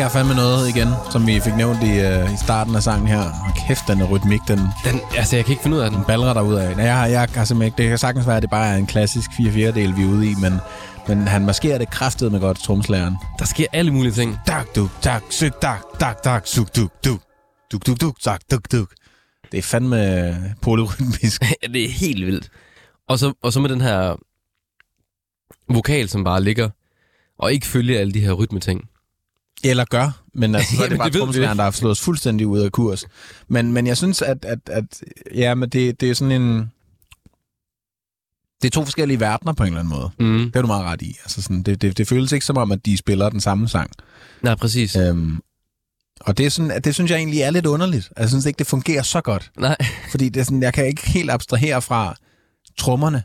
Sker fandme noget igen, som vi fik nævnt i, uh, i starten af sangen her. Og kæft, den er rytmik, den
Den, altså, jeg kan ikke finde ud af den.
balrer der ud af. Nej, jeg, har- jeg har simpelthen ikke... Det kan sagtens være, at det bare er en klassisk 4 4 del vi er ude i, men, men han maskerer det kraftet med godt, tromslæren.
Der sker alle mulige ting.
Tak, duk, tak, syk, tak, tak, tak, suk, duk, duk. Duk, duk, duk, tak, duk, duk. Det er fandme polyrytmisk.
Det er helt vildt. Og så, og så med den her vokal, som bare ligger og ikke følger alle de her rytmeting.
Eller gør, men altså, så er det bare tromslæren, der har slået os fuldstændig ud af kurs. Men, men jeg synes, at, at, at ja, men det, det er sådan en... Det er to forskellige verdener på en eller anden måde.
Mm.
Det er du meget ret i. Altså sådan, det, det, det føles ikke som om, at de spiller den samme sang.
Nej, præcis.
Øhm, og det, er sådan, at det synes jeg egentlig er lidt underligt. Altså, Jeg synes ikke, det fungerer så godt.
Nej.
Fordi det er sådan, jeg kan ikke helt abstrahere fra trommerne.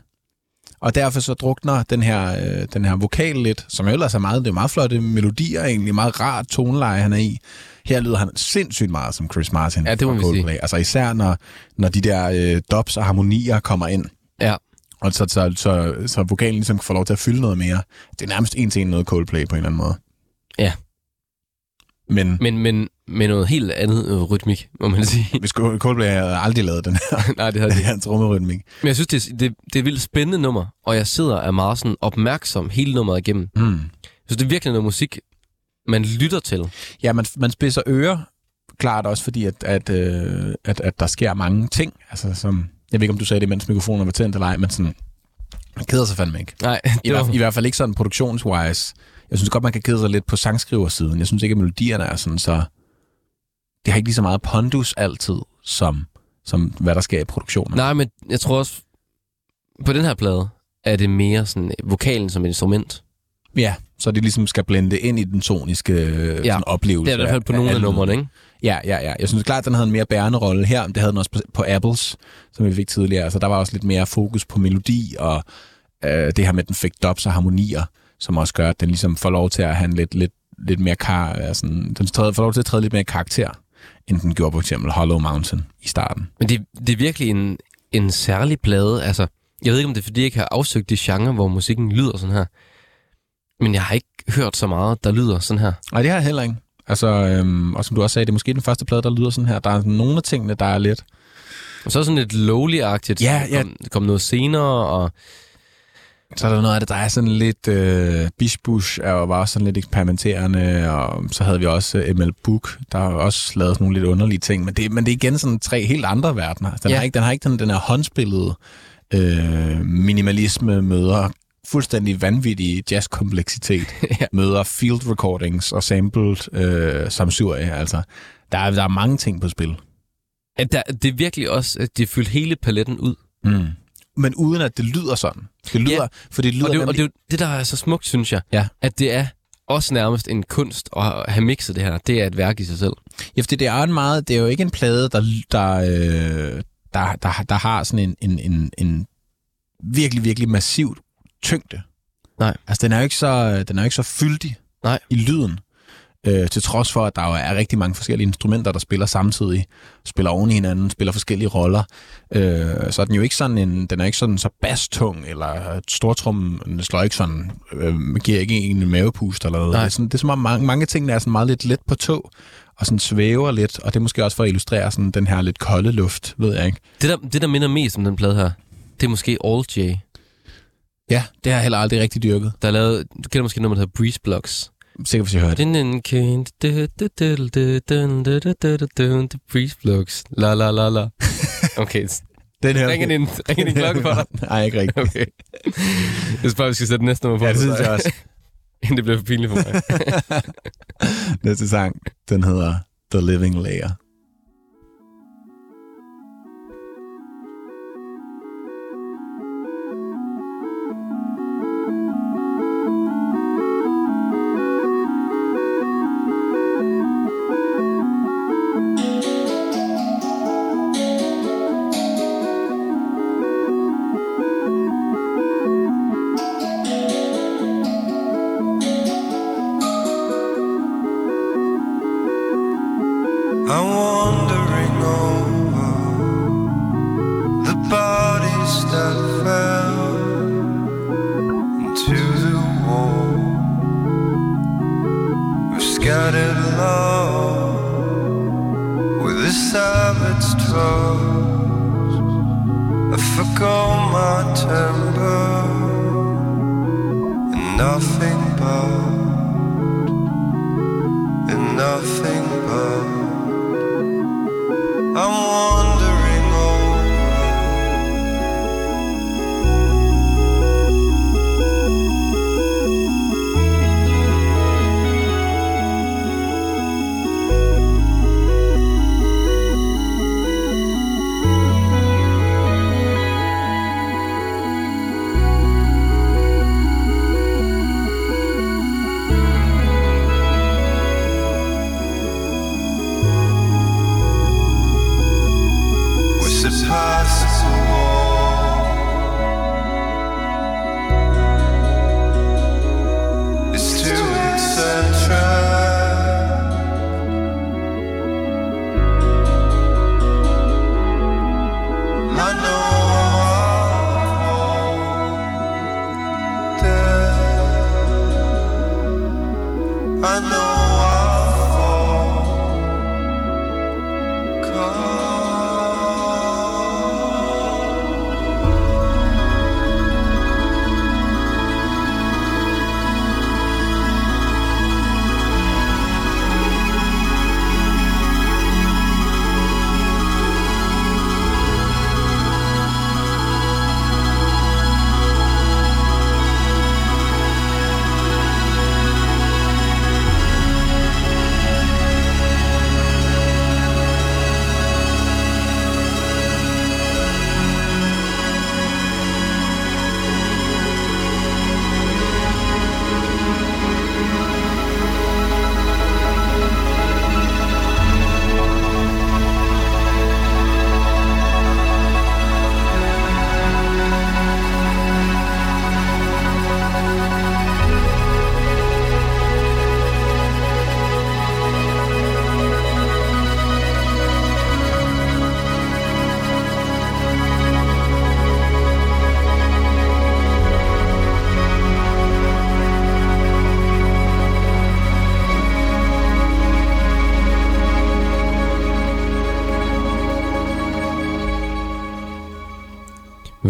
Og derfor så drukner den her, øh, den her vokal lidt, som ellers er meget, det er meget flotte melodier egentlig, meget rart toneleje, han er i. Her lyder han sindssygt meget som Chris Martin
Ja, det må
fra
vi sige.
Coldplay. Altså især når, når de der øh, dubs og harmonier kommer ind.
Ja.
Og så, så, så, så vokalen ligesom får lov til at fylde noget mere. Det er nærmest en til en noget Coldplay på en eller anden måde.
Ja.
Men,
Men, men med noget helt andet øh, rytmik, må man sige.
hvis Coldplay havde aldrig lavet den her,
Nej, det har
den her trommerytmik.
Men jeg synes, det, er- det, det er et vildt spændende nummer, og jeg sidder er meget sådan opmærksom hele nummeret igennem.
Mm.
Jeg synes, det er virkelig noget musik, man lytter til.
Ja, man, man spidser ører, klart også fordi, at, at, øh, at, at der sker mange ting. Altså, som, jeg ved ikke, om du sagde det, mens mikrofonen var tændt eller ej, men sådan, man keder sig fandme ikke.
Nej,
I,
det var,
hvert, I hvert fald ikke sådan produktionswise. Jeg synes godt, man kan kede sig lidt på sangskriversiden. Jeg synes ikke, at melodierne er sådan så... Det har ikke lige så meget pondus altid, som, som hvad der sker i produktionen.
Nej, men jeg tror også, på den her plade, er det mere sådan øh, vokalen som et instrument.
Ja, så det ligesom skal blende ind i den toniske øh,
Ja,
sådan oplevelse.
Det er i hvert fald på
af-
nogle af
af
numrene, ikke?
Ja, ja, ja. Jeg synes klart, at den havde en mere bærende rolle her. Det havde den også på, på Apples, som vi fik tidligere. Altså, der var også lidt mere fokus på melodi, og øh, det her med, at den fik dubs og harmonier, som også gør, at den ligesom får lov til at have en lidt, lidt, lidt mere kar... Altså, den træder, får lov til at træde lidt mere karakter, end den gjorde på eksempel Hollow Mountain i starten.
Men det, det er virkelig en, en særlig plade. Altså, jeg ved ikke, om det er, fordi jeg ikke har afsøgt de genre, hvor musikken lyder sådan her. Men jeg har ikke hørt så meget, der lyder sådan her.
Nej, det har jeg heller ikke. Altså, øhm, og som du også sagde, det er måske den første plade, der lyder sådan her. Der er nogle af tingene, der er lidt...
Og så sådan lidt lowly-agtigt.
Ja, ja.
Kom, kom noget senere, og
Så er der noget af det, der er sådan lidt... Øh, Bish Bush er jo var også sådan lidt eksperimenterende, og så havde vi også øh, ML Book, der har også lavet sådan nogle lidt underlige ting. Men det, men det er igen sådan tre helt andre verdener. Den,
Ja.
har ikke, den har ikke den, den her håndspillede øh, minimalisme møder fuldstændig vanvittig jazzkompleksitet,
Ja.
møder field recordings og sampled øh, samsurie. Altså, der er, der er mange ting på spil.
at der, det er virkelig også, at de fyldt hele paletten ud.
Mm. Men uden at det lyder sådan. Det lyder,
Ja.
for det lyder
Og det, og
nemlig-
det, er jo det, der er så smukt, synes jeg,
Ja.
at det er også nærmest en kunst at have mixet det her. Det er et værk i sig selv.
Ja, fordi det er en meget, det er jo ikke en plade, der, der, øh, der, der, der har sådan en, en, en, en virkelig, virkelig massiv tyngde.
Nej.
Altså, den er jo ikke så, den er jo ikke så fyldig
Nej.
i lyden. Øh, til trods for, at der jo er rigtig mange forskellige instrumenter, der spiller samtidig, spiller oven i hinanden, spiller forskellige roller. Øh, så er den jo ikke sådan en, den er ikke sådan så basstung, eller stortrummen slår ikke sådan, øh, giver ikke en mavepust eller noget.
Nej.
Det er, sådan, det er som om mange, mange ting, der er sådan meget lidt let på tog, og sådan svæver lidt, og det er måske også for at illustrere sådan den her lidt kolde luft, ved jeg ikke.
Det der, det, der minder mest om den plade her, det er måske All J.
Ja, det har jeg heller aldrig rigtig dyrket.
Der er lavet, du kender måske noget, der hedder Breeze Blocks.
Sikkert, hvis jeg hører det.
Din kind, the Breeze Blocks. La la la la. Okay,
Den her,
ringer din, ringer din klokke for dig?
Nej, ikke rigtigt.
Okay. Jeg bare, vi skal sætte næste nummer på.
Ja, det
for
synes jeg også.
Inden det bliver for pinligt for mig.
Næste sang, den hedder The Living Layer.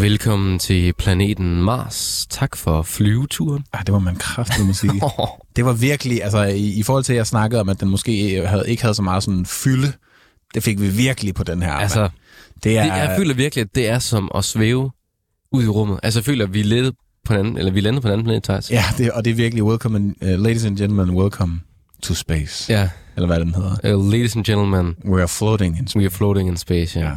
Velkommen til planeten Mars. Tak for flyveturen.
Ah, det var man kraftigt at sige. det var virkelig, altså i, i forhold til, at jeg snakkede om, at den måske havde, ikke havde så meget sådan fylde, det fik vi virkelig på den her.
Altså,
det er,
det, jeg føler virkelig, at det er som at svæve ud i rummet. Altså, jeg føler, at vi lidt på den anden, eller vi lander på den anden planet, Thijs.
Ja, det, og det er virkelig welcome, and, uh, ladies and gentlemen, welcome to space.
Ja.
Eller hvad den hedder.
Uh, ladies and gentlemen,
We are floating in space.
we are floating in space, ja.
Ja.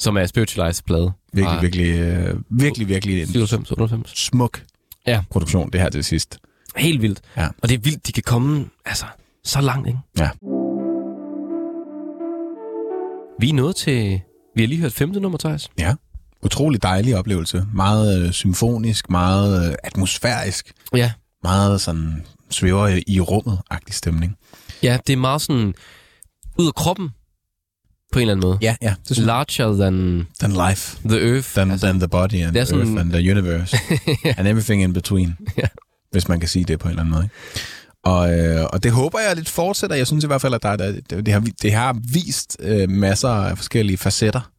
Som er Spiritualized plade.
Virkelig,
fra
virkelig, uh, virkelig, virkelig en
97, 98.
smuk
Ja.
produktion, det her til sidst.
Helt vildt.
Ja.
Og det er vildt, de kan komme altså, så langt, ikke?
Ja.
Vi er nået til... Vi har lige hørt femte nummer, Thijs.
Ja. Utrolig dejlig oplevelse. Meget øh, symfonisk, meget øh, atmosfærisk,
Ja.
meget sådan svæver i rummet-agtig stemning.
Ja, det er meget sådan ud af kroppen, på en eller anden måde.
Ja, ja. Det synes
Larger than
Than life,
the earth.
than, altså, than the body and the
sådan-
earth and the universe and everything in between.
Ja.
Hvis man kan sige det på en eller anden måde. ikke? Og, øh, og det håber jeg lidt fortsætter. Jeg synes i hvert fald, at der, er- det, det, har, det har vist øh, masser af forskellige facetter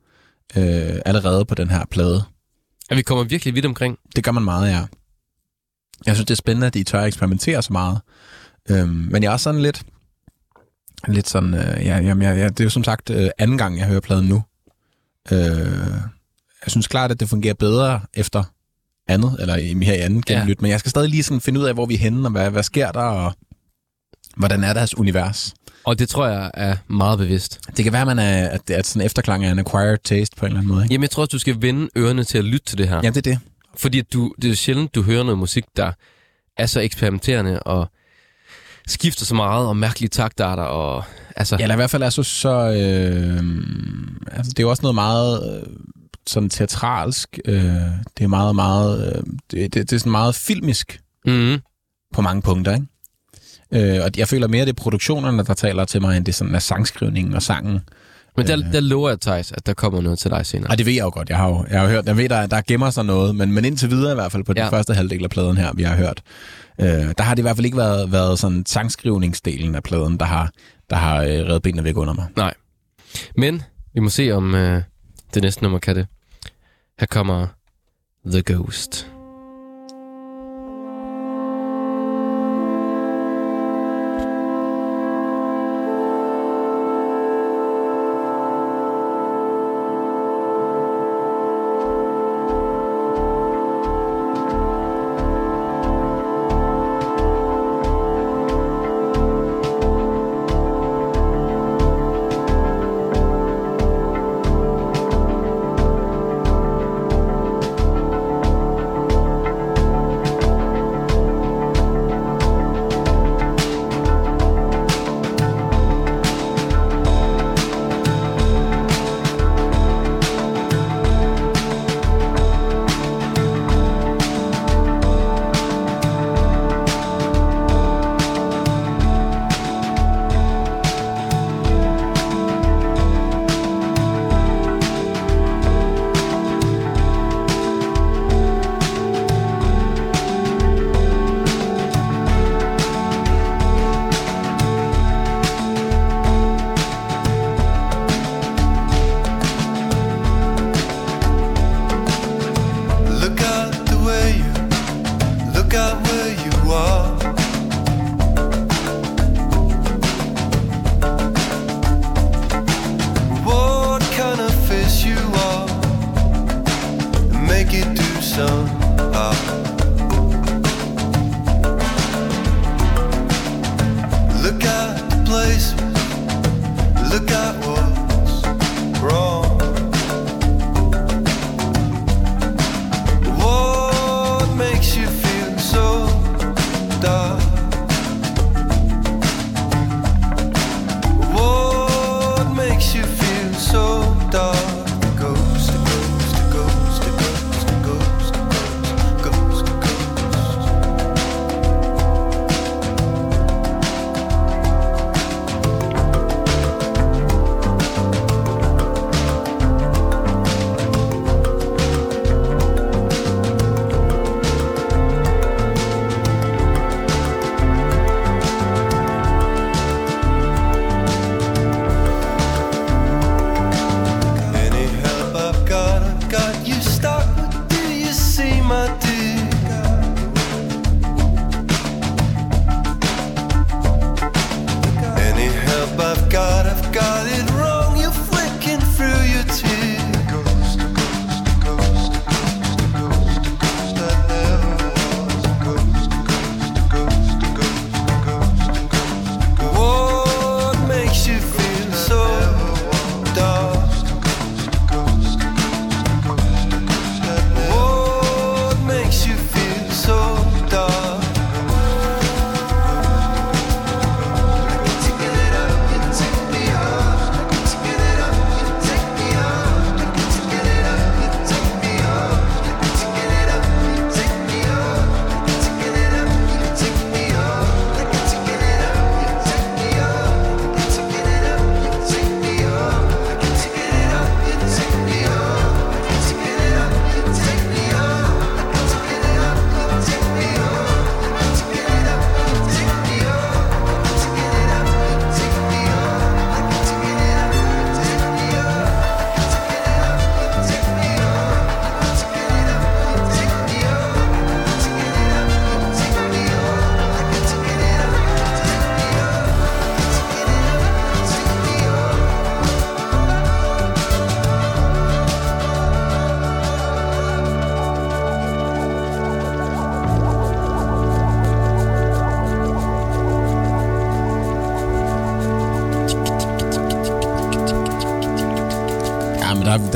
øh, allerede på den her plade.
at vi kommer virkelig vidt omkring.
Det gør man meget, ja. Jeg synes, det er spændende, at de tør at eksperimentere så meget. Øhm, men jeg er også sådan lidt... Lidt sådan... Øh, ja, jamen, jeg, ja, det er jo som sagt øh, anden gang, jeg hører pladen nu. Øh, jeg synes klart, at det fungerer bedre efter andet, eller i, her i anden
Ja.
gennemlyt, men jeg skal stadig lige sådan finde ud af, hvor vi er henne, og hvad, hvad sker der, og hvordan er deres univers.
Og det tror jeg er meget bevidst.
Det kan være, man er, at, at sådan efterklang er en acquired taste på en eller anden måde. Ikke?
Jamen, jeg tror også, du skal vende ørerne til at lytte til det her.
Ja, det er det.
Fordi du, det er sjældent, du hører noget musik, der er så eksperimenterende og skifter så meget, og mærkelige taktarter, og altså...
Ja, eller i hvert fald er så... så øh, altså, det er jo også noget meget øh, sådan teatralsk. Øh, det er meget, meget... Øh, det, det, det er sådan meget filmisk
Mm-hmm.
på mange punkter, ikke? Øh, og jeg føler mere, det er produktionerne, der taler til mig, end det sådan er sangskrivningen og sangen.
Men der, der lover jeg, Thijs, at der kommer noget til dig senere.
Og det ved jeg jo godt. Jeg har jo jeg har hørt, jeg ved, der, der gemmer sig noget, men, men indtil videre i hvert fald på den
Ja.
første halvdel af pladen her, vi har hørt, øh, der har det i hvert fald ikke været, været sådan sangskrivningsdelen af pladen, der har, der har øh, reddet benene væk under mig.
Nej. Men
Vi må se, om øh, det næste nummer kan det. Her kommer The Ghost.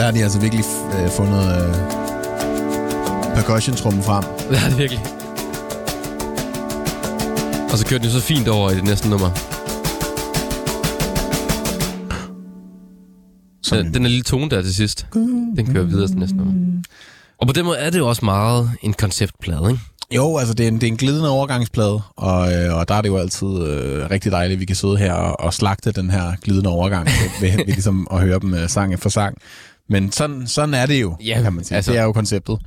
Der, har de altså virkelig øh, fundet øh, percussion-trummen frem.
Det er virkelig. Og så kørte den jo så fint over i det næste nummer. Den, den er lille tone der til sidst. Den kører videre til næste nummer. Og på den måde er det jo også meget en konceptplade, ikke?
Jo, altså det er en, det er en glidende overgangsplade, og, øh, og der er det jo altid øh, rigtig dejligt, at vi kan sidde her og, og slagte den her glidende overgang ved, ved, ved ligesom at høre dem øh, sang for sang. Men sådan, sådan er det jo,
Ja,
kan man sige.
altså-
det er jo konceptet.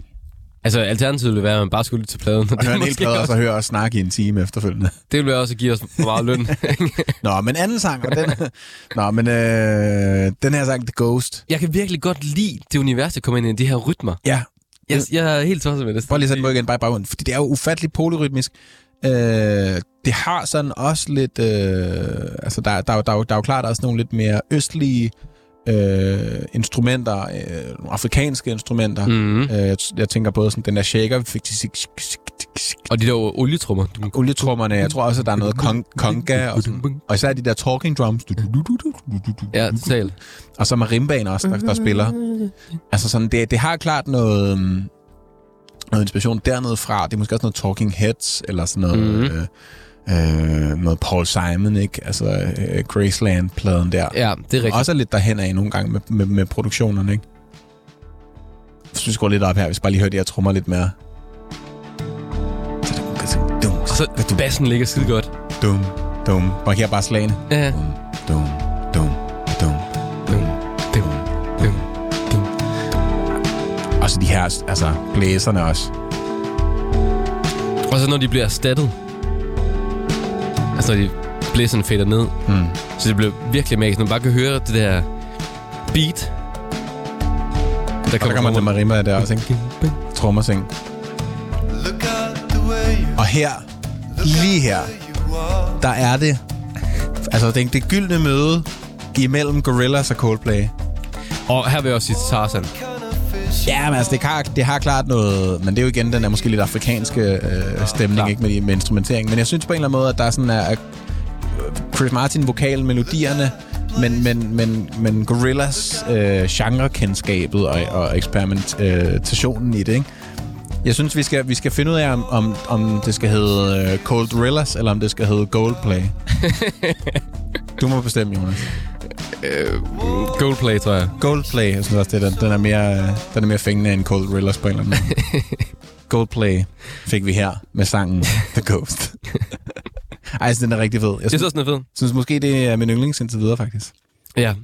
Altså, alternativet ville være, at man bare skulle lytte til pladen.
Og høre en hel plade, og
også,
så høre os snakke i en time efterfølgende.
det ville også give os meget løn.
Nå, men anden sang, og den... Nå, men øh, den her sang, The Ghost.
jeg kan virkelig godt lide det univers, der kommer ind i de her rytmer.
Ja,
Jeg, jeg er helt tosset med det.
Prøv lige at sætte mig igen bare i baggrunden, fordi det er jo ufatteligt polyrytmisk. Øh, det har sådan også lidt... Øh, altså, der, der, der, der, der er jo klart også nogle lidt mere østlige øh, instrumenter, øh, nogle afrikanske instrumenter. Mm. Øh, jeg, tænker både sådan den der shaker, vi fik til
Og de der olietrummer.
olietrummerne. Jeg tror også, at der er noget kong, konga, og, sådan, og især de der talking drums.
Ja, totalt.
Og så marimbaen også, der, der spiller. Altså sådan, det, det har klart noget, øhm, noget inspiration dernede fra. Det er måske også noget Talking Heads, eller sådan noget, mm-hmm. øh, øh, noget Paul Simon, ikke? Altså øh, Graceland-pladen der.
Ja, det er rigtigt.
Også er lidt derhen af nogle gange med, med, med produktionerne, ikke? Jeg synes, vi går lidt op her, hvis bare lige hører de her trommer lidt mere.
Og så bassen ligger skide godt.
Dum, dum. Markerer bare slagene.
Ja.
Dum, dum, dum, dum, dum,
Dum, dum, dum.
Og så de her, altså blæserne også.
Og så når de bliver erstattet. Altså når de blæserne fader ned.
Mm.
Så det bliver virkelig magisk. Når man bare kan høre det der beat. Der
Og der kommer den marimba der også, ikke? Trommersing. Og her, lige her, der er det, altså det, det gyldne møde imellem Gorillaz og Coldplay.
Og her vil jeg også sige Tarzan.
Ja, men altså, det har, det har klart noget... Men det er jo igen den der måske lidt afrikanske øh, stemning,
Klar.
ikke med, med instrumentering. Men jeg synes på en eller anden måde, at der er sådan er, Chris Martin vokalen, melodierne, men, men, men, men Gorillaz øh, genrekendskabet og, og eksperimentationen i det, ikke? Jeg synes, vi skal, vi skal finde ud af, om, om, om det skal hedde øh, Cold Gorillas, eller om det skal hedde Goldplay. du må bestemme, Jonas.
Goldplay, tror jeg.
Goldplay, jeg synes også, det er, den, den, er mere, øh, den er mere fængende end Cold Gorillas på en eller anden måde. Goldplay fik vi her med sangen The Ghost. Ej, jeg synes, den er rigtig fed. Jeg
Jeg synes
synes,
også, den er fed.
synes måske, det er min yndlings indtil videre, faktisk.
Ja.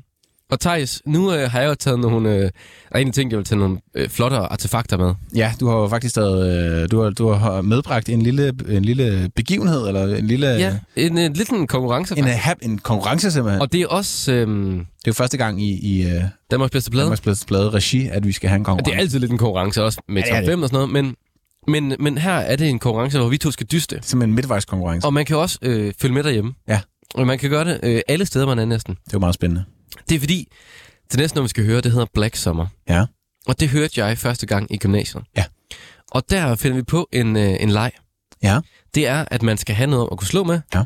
Og Thijs, nu øh, har jeg jo taget nogle... Øh, er en ting, jeg vil tage nogle øh, flottere artefakter med.
Ja, du har jo faktisk taget, øh, du har, du har medbragt en lille, en lille begivenhed, eller en lille...
Ja, en, en lidt en konkurrence,
En,
faktisk.
uh, en konkurrence simpelthen.
Og det er også øh,
det er jo første gang i, i uh,
Danmarks bedste plade.
Danmarks Bladets Blade regi, at vi skal have en
Og
konkurrence.
det er altid lidt en konkurrence, også med
Ja,
top
det.
5 og sådan noget. Men, men, men her er det en konkurrence, hvor vi to skal dyste.
simpelthen en midtvejskonkurrence.
Og man kan også øh, følge med derhjemme.
Ja.
Og man kan gøre det øh, alle steder, man er næsten.
Det er jo meget spændende.
Det er fordi, det næste, når vi skal høre, det hedder Black Summer.
Ja.
Og det hørte jeg første gang i gymnasiet.
Ja.
Og der finder vi på en, øh, en leg.
Ja.
Det er, at man skal have noget at kunne slå med.
Ja.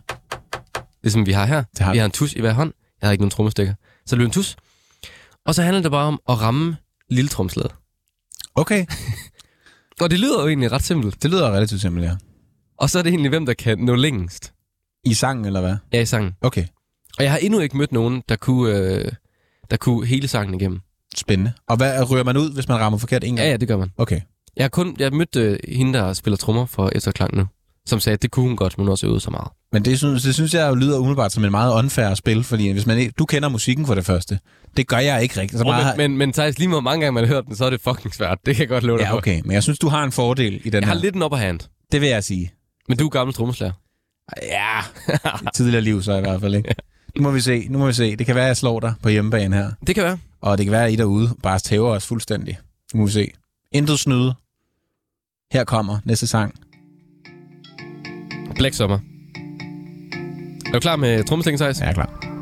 Ligesom vi har her.
Det har
vi
vi.
har en tus i hver hånd. Jeg har ikke nogen trommestikker. Så det bliver en tus. Og så handler det bare om at ramme lille tromslaget.
Okay,
Og det lyder jo egentlig ret simpelt.
det lyder relativt simpelt, ja.
Og så er det egentlig, hvem der kan nå længst.
I sangen, eller hvad?
Ja, i sangen.
Okay,
Og jeg har endnu ikke mødt nogen, der kunne, øh, der kunne hele sangen igennem.
spændende. Og hvad rører man ud, hvis man rammer forkert en gang?
Ja, ja, det gør man.
Okay.
Jeg har kun jeg har mødt øh, hende, der spiller trommer for Efterklang nu, som sagde, at det kunne hun godt, men hun har også øvet så meget.
Men det synes, det synes jeg jo lyder umiddelbart som en meget unfair spil, fordi hvis man ikke, du kender musikken for det første. Det gør jeg ikke rigtigt. Så meget,
men, men, men Thijs, lige hvor mange gange man har hørt den, så er det fucking svært. Det kan jeg godt love dig
ja,
for.
okay. Men jeg synes, du har en fordel i den
Jeg har
her.
lidt en upper hand,
Det vil jeg sige.
men du er gammel trommeslager.
Ja, i tidligere liv så i hvert fald, ikke? Nu må vi se, nu må vi se. Det kan være, at jeg slår dig på hjemmebane her.
Det kan være.
Og det kan være, at I derude bare tæver os fuldstændig. Nu må vi se. Intet snyde. Her kommer næste sang.
Black Summer. Er du klar med trommeslingen, Thijs?
Ja, jeg er klar.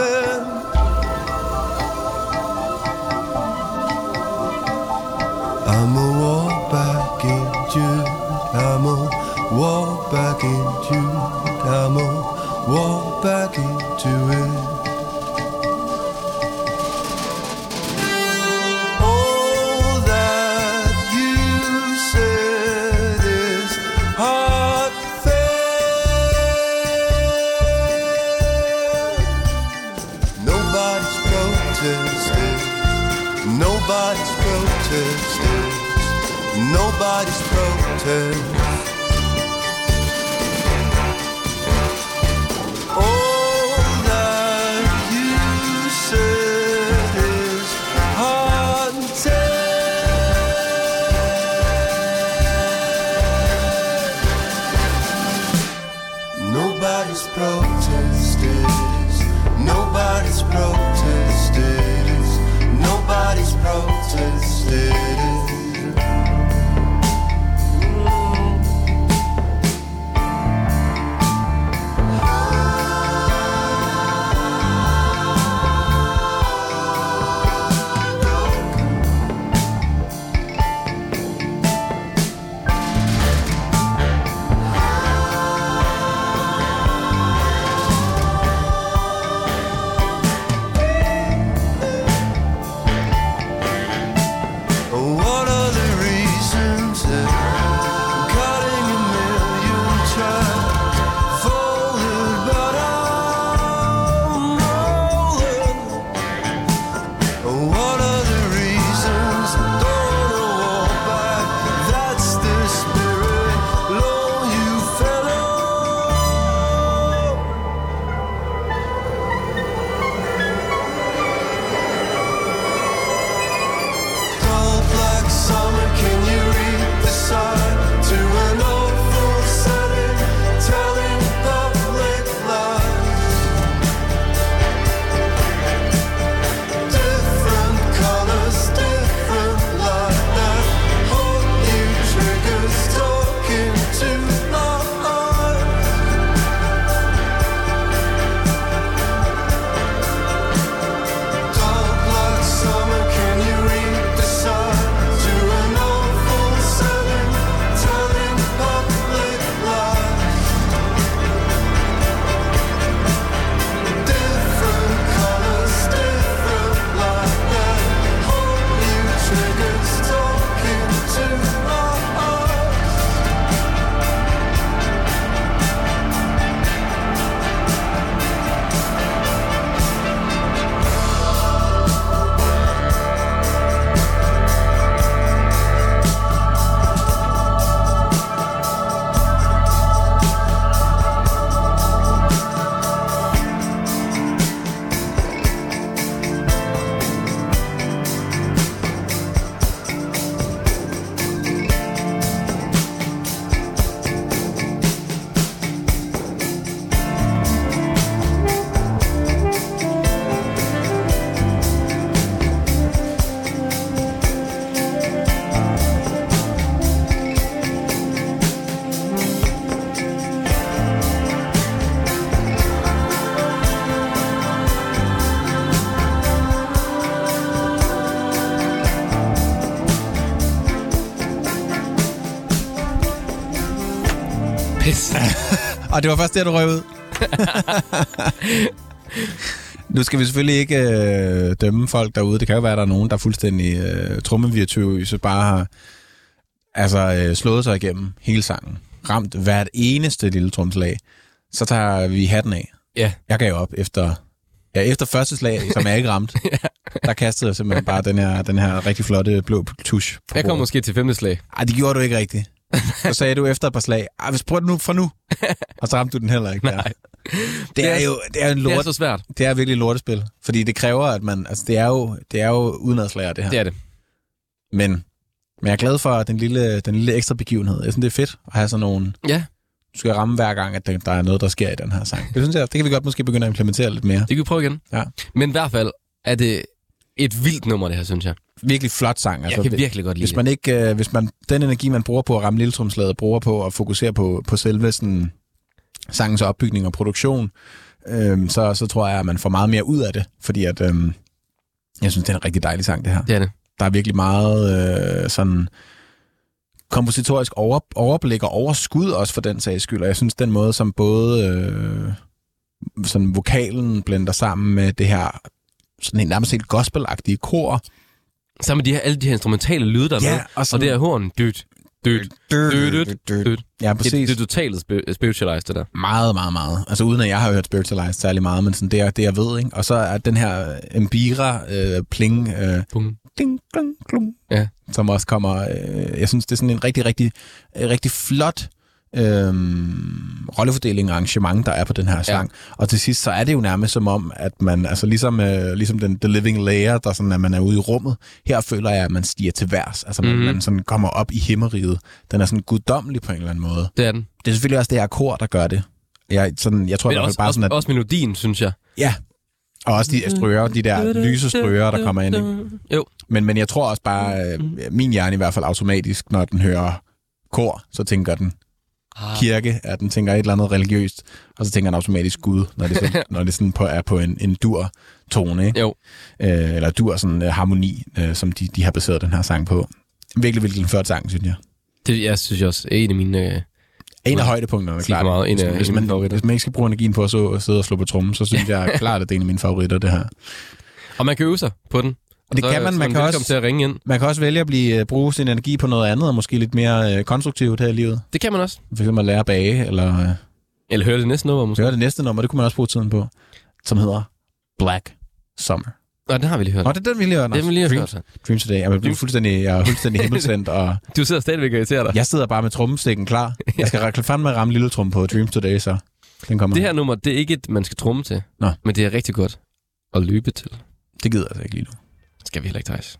often
Og det var først der, du røg ud. nu skal vi selvfølgelig ikke øh, dømme folk derude. Det kan jo være, at der er nogen, der er fuldstændig øh, trummevirtuøse, bare har altså øh, slået sig igennem hele sangen. Ramt hvert eneste lille tromslag. Så tager vi hatten af.
Ja,
Jeg gav op efter, ja, efter første slag, som jeg ikke ramte. Der kastede jeg simpelthen bare den her, den her rigtig flotte blå tusch.
jeg kommer
bordet.
måske til femte slag.
Ej, det gjorde du ikke rigtigt. Så sagde du efter et par slag, Ej, hvis prøv det nu for nu. Og så ramte du den heller ikke. Der.
Nej.
Det er jo det er en
Det er
lort,
så svært.
det er virkelig et lortespil. Fordi det kræver, at man, altså det er jo, det er jo udenadslager, det her.
Det er det.
Men, men jeg er glad for den lille, den lille ekstra begivenhed. Jeg synes, det er fedt at have sådan nogle...
Ja,
Du skal ramme hver gang, at der, der er noget, der sker i den her sang. Det synes jeg, det kan vi godt måske begynde at implementere lidt mere.
det kan vi prøve igen.
Ja.
Men i hvert fald er det et vildt nummer, det her, synes jeg.
Virkelig flot sang.
Jeg kan virkelig godt lide
hvis man ikke, øh, hvis man, den energi, man bruger på at ramme lille tromslaget, bruger på at fokusere på, på selve sådan, sangens opbygning og produktion, øhm, så, så tror jeg, at man får meget mere ud af det. Fordi at, øhm, jeg synes, det er en rigtig dejlig sang, det her.
Det er det.
Der er virkelig meget øh, sådan kompositorisk over, overblik og overskud også for den sags skyld. Og jeg synes, den måde, som både øh, sådan vokalen blender sammen med det her sådan en nærmest helt gospelagtige kor.
Sammen med de her, alle de her instrumentale lyde, der er
Ja,
med.
og
Og
sådan-
det her horn. Dyt, dyt, dyt, dyt.
Ja,
Det,
præcis.
det er totalt sp- spiritualized, det der.
Meget, meget, meget. Altså uden at jeg har hørt Spiritualized særlig meget, men sådan det er det, jeg ved. Ikke? Og så er den her Mbira øh, pling, øh,
Bum.
ding, klung, klung,
Ja.
som også kommer... Øh, jeg synes, det er sådan en rigtig, rigtig, øh, rigtig flot øh, rollefordeling og arrangement, der er på den her sang. Ja. Og til sidst, så er det jo nærmest som om, at man, altså ligesom, øh, ligesom den The Living Layer, der sådan, at man er ude i rummet, her føler jeg, at man stiger til værs. Altså man,
Mhm.
mm-hmm. man sådan kommer op i himmeriget. Den er sådan guddommelig på en eller anden måde.
Det er den.
Det er selvfølgelig også det her kor, der gør det. Jeg, sådan, jeg tror
Men
fald
også,
bare
også,
sådan, at...
også melodien, synes jeg.
Ja, og også de strøger, de der lyse strøger, der kommer ind. Ikke?
Jo.
Men, men jeg tror også bare, øh, min hjerne i hvert fald automatisk, når den hører kor, så tænker den kirke, at den tænker et eller andet religiøst, og så tænker den automatisk Gud, når det, sådan, når det sådan på, er på en, en dur-tone, ikke?
Jo.
Øh, eller dur sådan, øh, harmoni, øh, som de, de har baseret den her sang på. Virkelig, virkelig en flot sang, synes jeg.
Det jeg synes jeg også er en af mine... Øh,
En af højdepunkterne, klart.
meget. En af-
hvis,
en
man,
favoritter.
hvis man ikke skal bruge energien på at så, sidde og slå på trommen, så synes jeg klart, at det er en af mine favoritter, det her.
og man kan øve sig på den. Og
Det
så,
kan man. Man kan også-
til at ringe ind.
Man kan også vælge at blive, øh, bruge sin energi på noget andet, og måske lidt mere øh, konstruktivt her i livet.
Det kan man også.
For eksempel at lære at bage, eller øh,
Eller høre det næste nummer, måske.
høre det næste nummer, det kunne man også bruge tiden på, som hedder Black Summer.
Nå, den har vi lige hørt.
Nå, det er den, vi lige hørt.
det har vi lige hørt.
Dream Today. Jeg er fuldstændig, jeg er fuldstændig himmelsendt, og
Du sidder stadigvæk og irriterer dig.
jeg sidder bare med trommestikken klar. Jeg skal fandme ramme lille trum på Dream Today, så den kommer.
Det her nummer, det er ikke et, man skal trumme til.
Nå.
Men det er rigtig godt at løbe til.
det gider jeg altså ikke lige nu.
Skal vi heller ikke, Thijs.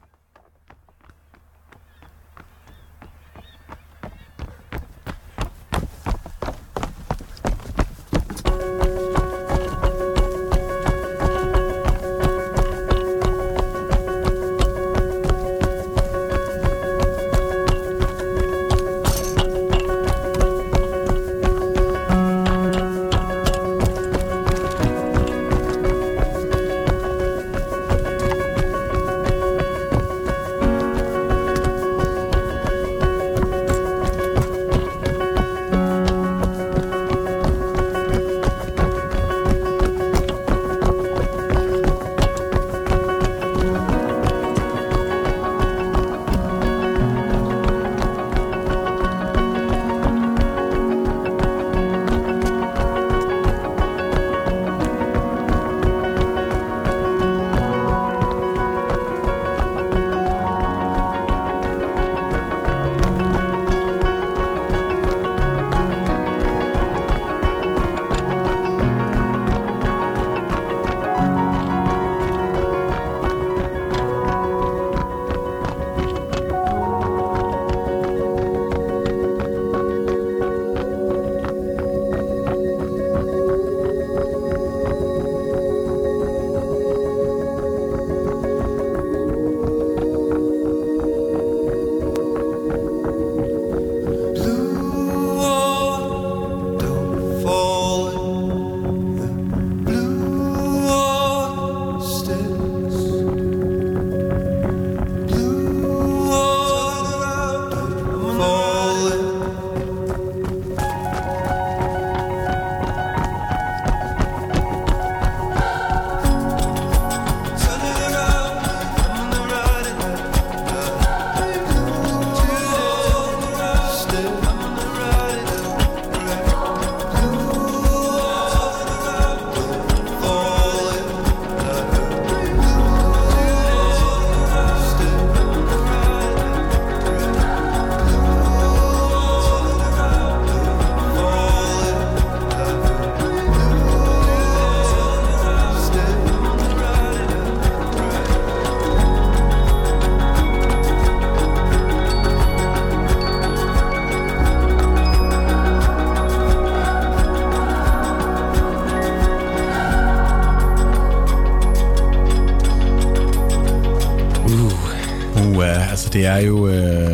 Det er jo øh,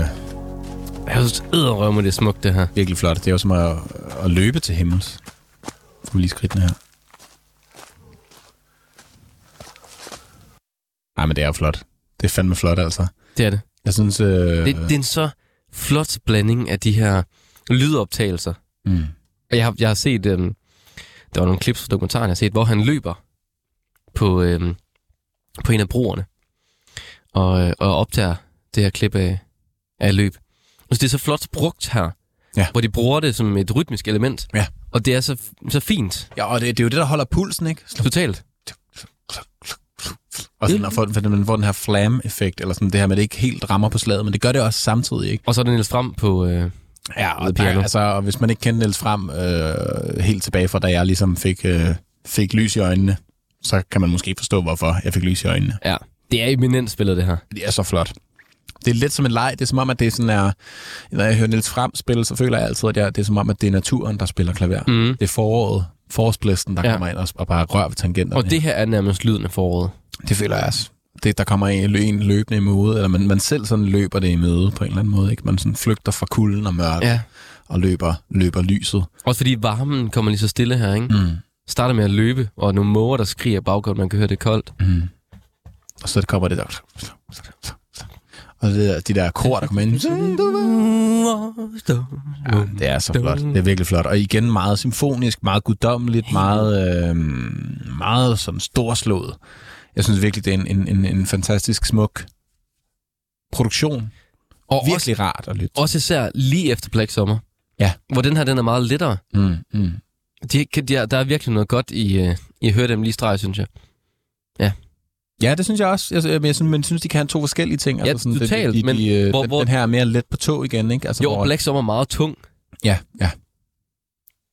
Jeg synes, æderrømme, det er smukt, det her.
virkelig flot. Det er jo som at, at løbe til himmels. Få lige skridtene her. Nej, men det er jo flot. Det er fandme flot, altså.
Det er det.
Jeg synes... Øh,
Det, det er en så flot blanding af de her lydoptagelser.
mm.
Og jeg har, jeg har set, øhm, der var nogle klips fra dokumentaren, jeg har set, hvor han løber på, øhm, på en af broerne og, øh, og optager det her klip af, af løb. Altså, det er så flot brugt her,
Ja.
hvor de bruger det som et rytmisk element.
Ja.
Og det er så, så fint.
Ja, og det, det er jo det, der holder pulsen, ikke?
Totalt.
Og sådan, at få, for man får den her flam-effekt, eller sådan det her med, at det ikke helt rammer på slaget, men det gør det også samtidig, ikke?
Og så er det Niels Frem på... Øh,
Ja, og der, altså, og hvis man ikke kendte Niels Frem øh, helt tilbage fra, da jeg ligesom fik, øh, fik lys i øjnene, så kan man måske forstå, hvorfor jeg fik lys i øjnene.
ja, det er eminent spillet, det her.
Det er så flot. Det er lidt som en leg. Det er som om, at det er sådan er... Når jeg hører Niels Frem spille, så føler jeg altid, at jeg, det er som om, at det er naturen, der spiller klaver.
Mm.
Det er foråret, forårsblæsten, der
Ja.
kommer ind og, og bare rører ved tangenterne.
Og det her er nærmest lyden af foråret.
Det føler jeg også. Det, der kommer en, en løbende i møde, eller man, man selv sådan løber det i møde på en eller anden måde. Ikke? Man sådan flygter fra kulden og mørket,
Ja.
og løber, løber lyset.
Også fordi varmen kommer lige så stille her, ikke?
Mm.
Starter med at løbe, og nogle måger, der skriger i baggrunden, man kan høre det koldt.
Mm. Og så kommer det der... Og det der, de der kor, der kommer ind. Ja, det er så flot. Det er virkelig flot. Og igen meget symfonisk, meget guddommeligt, meget, øh, meget sådan storslået. Jeg synes virkelig, det er en, en, en, en fantastisk smuk produktion.
Og også,
Virkelig rart at lytte.
også især lige efter Black Summer.
Ja.
Hvor den her, den er meget lettere.
Mm, mm.
De, de, er- der er virkelig noget godt i, øh, i at høre dem lige streg, synes jeg.
Ja, det synes jeg også. Jeg, jeg, jeg synes, men jeg synes, de kan have to forskellige ting.
Ja,
sådan,
totalt,
De, de,
men
de, øh,
hvor-
den,
hvor-
den her er mere let på tog igen, ikke? Altså,
Jo,
hvor,
Black Summer er meget tung.
Ja, ja.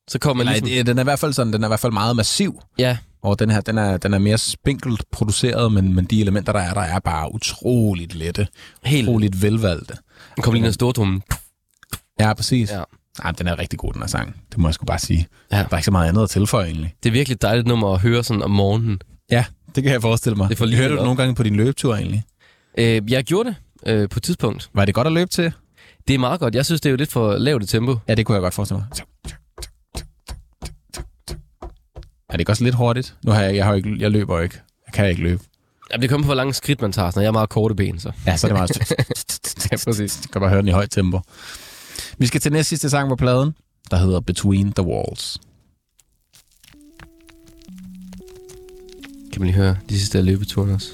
Så kommer man
Nej,
ligesom...
det, den er i hvert fald sådan, den er i hvert fald meget massiv.
Ja,
Og den her, den er, den er mere spinkelt produceret, men, men de elementer, der er, der er bare utroligt lette.
helt...
Utroligt velvalgte.
Den kommer lige ned stortrummen.
Ja, præcis.
Ja.
Ja. Ej, den er rigtig god, den her sang. Det må jeg sgu bare sige.
Ja.
Der er ikke så meget andet at tilføje, egentlig.
Det er virkelig et dejligt nummer at høre sådan om morgenen.
Ja, det kan jeg forestille mig.
Det får lige
Hørte du
op.
nogle gange på din løbetur, egentlig?
Øh, jeg gjorde det øh, på et tidspunkt.
Var det godt at løbe til?
Det er meget godt. Jeg synes, det er jo lidt for lavt et tempo.
Ja, det kunne jeg godt forestille mig. Er det ikke også lidt hurtigt? Nu har jeg, jeg, har ikke, jeg løber jo ikke. Jeg kan ikke løbe.
Ja, det kommer på, hvor lange skridt man tager, når jeg har meget korte ben, så.
Ja, så er det meget...
Ja, præcis.
Du kan bare høre den i højt tempo. Vi skal til næste sidste sang på pladen, der hedder Between the Walls.
Kan man lige høre de sidste af løbeturen også.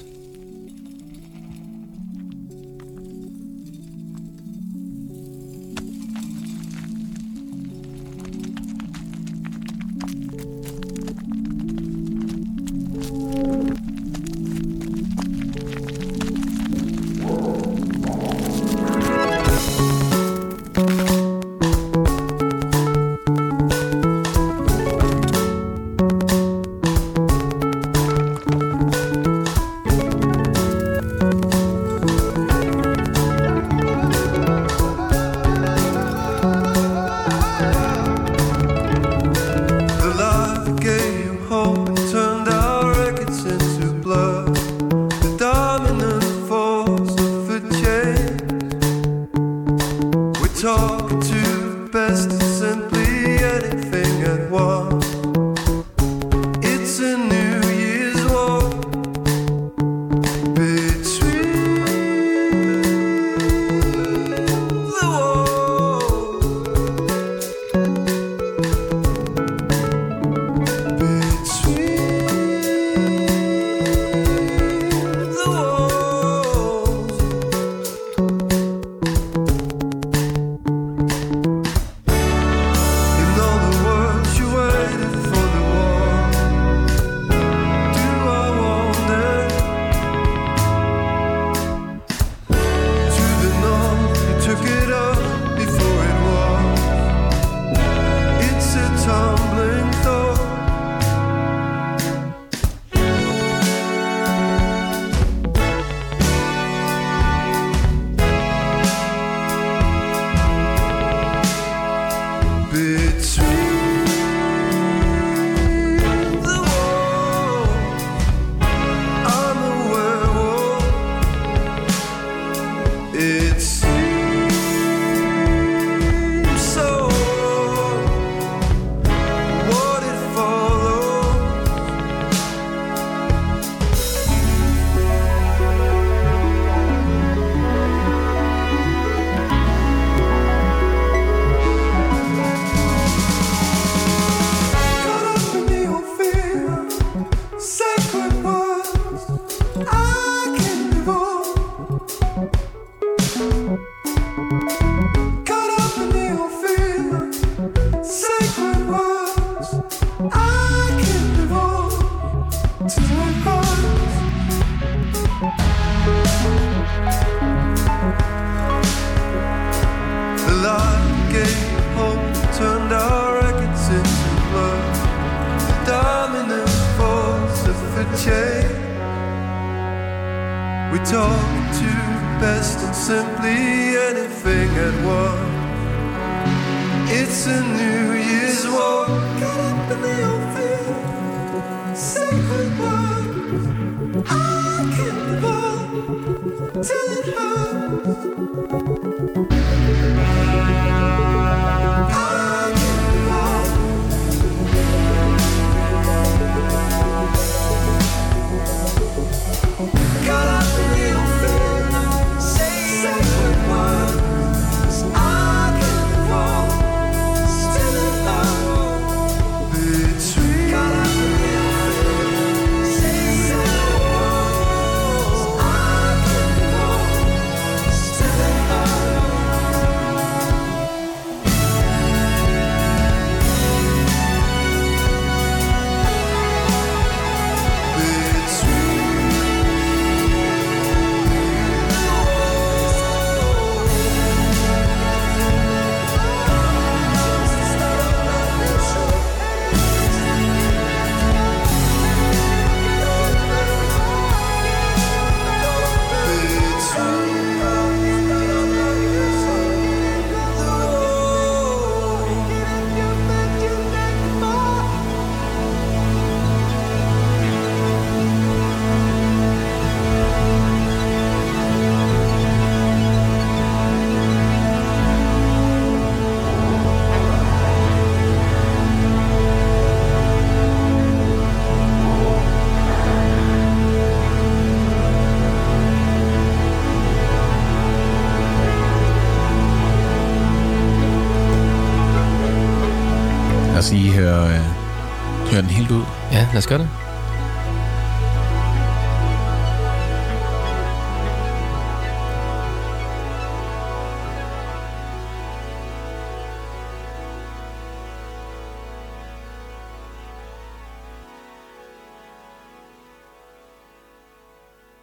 Os gøre det.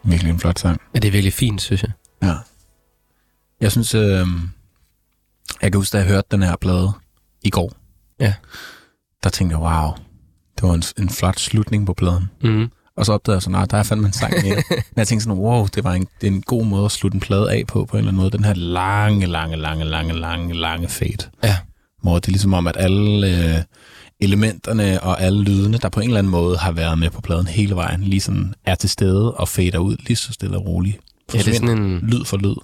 Virkelig en flot sang.
Ja, det er virkelig fint, synes jeg.
Ja. Jeg synes, øh, jeg kan huske, da jeg hørte den her plade i går,
Ja.
der tænkte jeg, wow, det var en, en flot slutning på pladen.
Mm.
Og så opdagede jeg sådan, nej, der er fandme en sang mere. Men jeg tænkte sådan, wow, det var en, det er en god måde at slutte en plade af på, på en eller anden måde. Den her lange, lange, lange, lange, lange, lange fade.
Ja.
Hvor det er ligesom om, at alle øh, elementerne og alle lydene, der på en eller anden måde har været med på pladen hele vejen, lige sådan er til stede og fader ud lige så stille og roligt.
Ja, det er sådan en,
Lyd for lyd.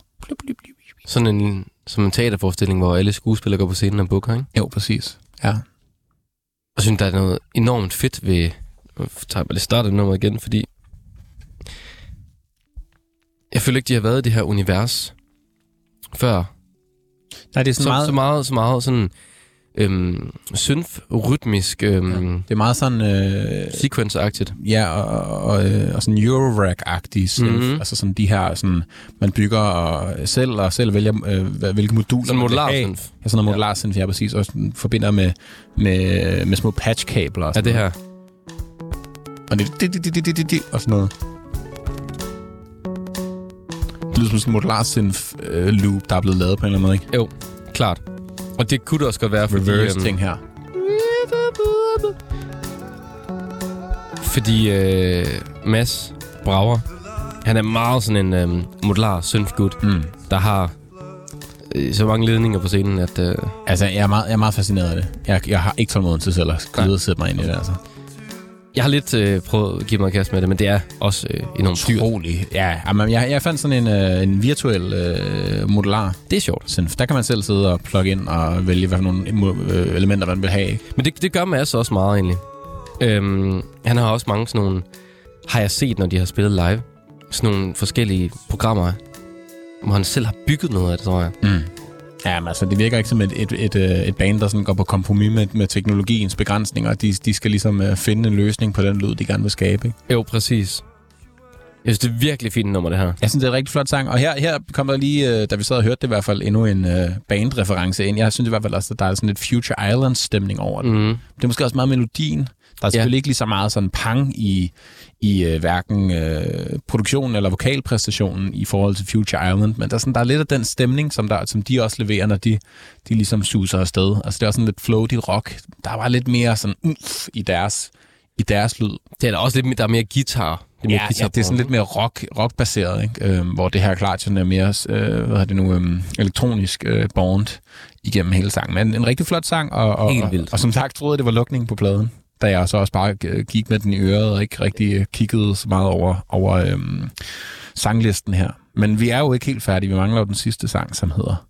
sådan en, som en teaterforestilling, hvor alle skuespillere går på scenen og booker, ikke?
Jo, præcis. Ja.
Og jeg synes, der er noget enormt fedt ved... Nu tager jeg bare lige startet nummer igen, fordi... Jeg føler ikke, de har været i det her univers før.
Nej, det er
Så,
sådan meget...
så meget, så meget sådan... Øhm, synth-rytmisk øhm,
Det er meget sådan... Øh,
sequence-agtigt.
Ja, og, og, øh, og sådan Eurorack-agtige synth.
Mhm.
Mm-hmm. Altså sådan de her, sådan, man bygger og selv og selv vælger, øh, hvilke moduler
Sådan
man vil
modular
have.
synth.
Ja, sådan noget modular synth, ja, præcis. Og sådan forbinder med, med, med små patchkabler og
Ja,
sådan
det her.
Og det, det, det, det, det, det, og sådan noget. Det lyder som sådan en modular synth øh, loop, der er blevet lavet på en eller anden måde, ikke?
Jo, klart. Og det kunne det også godt være, fordi...
Reverse
øhm,
ting her.
Fordi øh, Mads Brauer, han er meget sådan en øh, modular synth-gut,
Mm.
der har øh, så mange ledninger på scenen, at... Øh,
Altså, jeg er, meget, jeg er meget fascineret af det. Jeg, jeg har ikke tålmodighed til selv at sætte mig ind i det, altså.
Jeg har lidt øh, prøvet at give mig kast med det, men det er også øh, enormt dyrt.
Utrolig. Ja, jamen, jeg, jeg fandt sådan en, øh, en virtuel øh, modular
Det er sjovt.
synth. Der kan man selv sidde og plugge ind og vælge, hvad for nogle øh, elementer man vil have.
Men det, det gør Mads også meget, egentlig. Øhm, han har også mange sådan nogle... Har jeg set, når de har spillet live? Sådan nogle forskellige programmer, hvor han selv har bygget noget af det, tror jeg.
Mm. Ja, men altså, det virker ikke som et, et, et, øh, et band, der sådan går på kompromis med, med teknologiens begrænsninger. De, de skal ligesom uh, finde en løsning på den lyd, de gerne vil skabe. Ikke?
Jo, præcis. Jeg synes, det er virkelig fint nummer, det her.
Jeg synes, det er en rigtig flot sang. Og her, her kommer der lige, øh, da vi sad og hørte det i hvert fald, endnu en øh, bandreference ind. Jeg synes i hvert fald også, at der er sådan lidt Future Islands-stemning over det.
Mm.
Det er måske også meget melodien. Der er selvfølgelig ikke lige så meget sådan pang i, i øh, hverken øh, produktionen eller vokalpræstationen i forhold til Future Island, men der er, sådan, der er lidt af den stemning, som, der, som de også leverer, når de, de ligesom suser afsted. Altså det er også sådan lidt floaty rock. Der var lidt mere sådan umf i deres, i deres lyd.
Det er der også lidt mere, der er mere guitar. Det er, mere
Ja,
guitar
ja, det er sådan lidt mere rock, rockbaseret, ikke? Øhm, hvor det her klart sådan er mere øh, hvad er det nu, øhm, elektronisk øh, bond igennem hele sangen. Men en rigtig flot sang, og, og, og, og som sagt troede jeg, det var lukningen på pladen, da jeg så også bare gik med den i øret og ikke rigtig øh, kiggede så meget over, over øhm, sanglisten her. Men vi er jo ikke helt færdige. Vi mangler jo den sidste sang, som hedder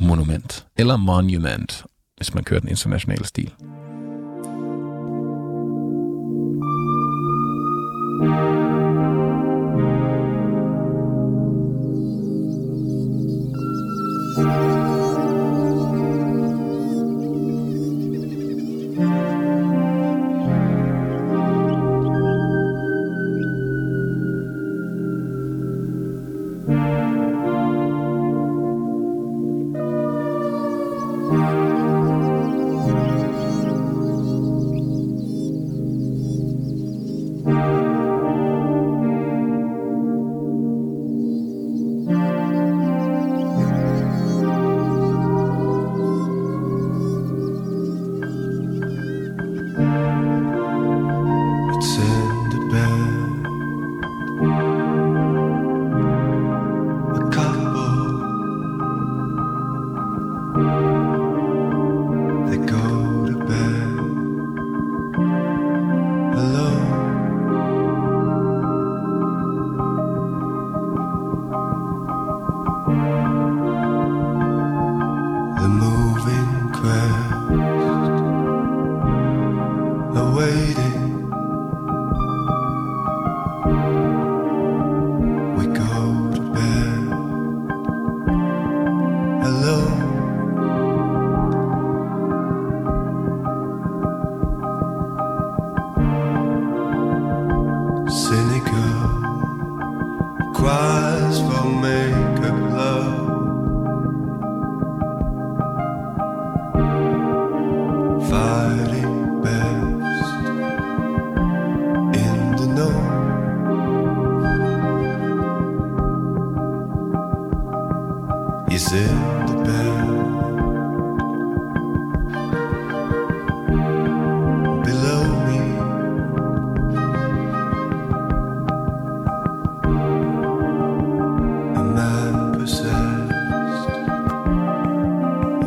Monument, eller Monument, hvis man kører den internationale stil.
It's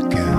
again.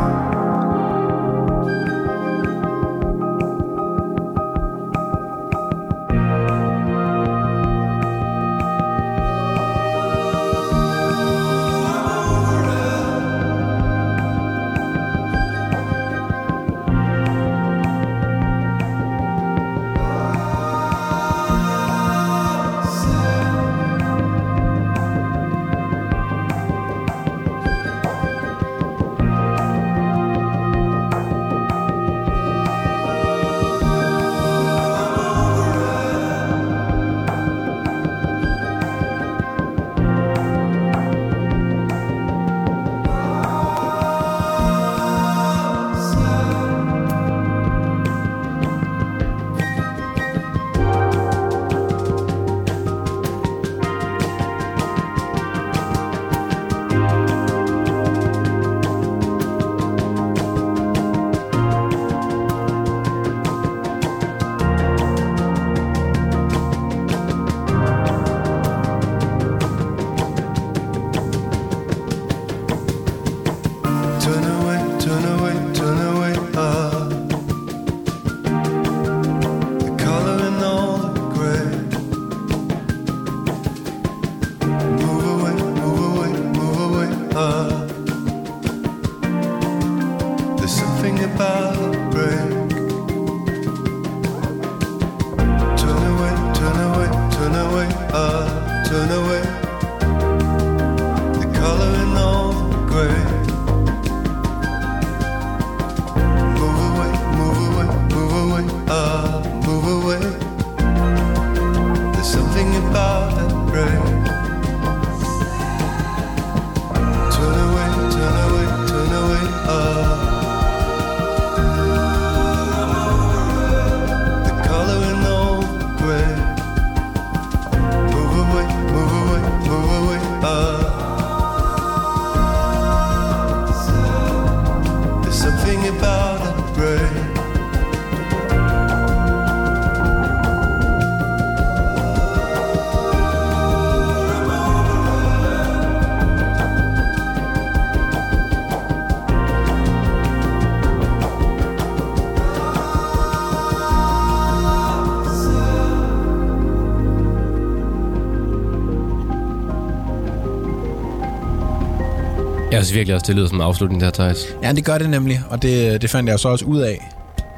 Synes virkelig også, det lyder som en afslutning der, Thijs.
Ja, det gør det nemlig, og det, det fandt jeg så også ud af,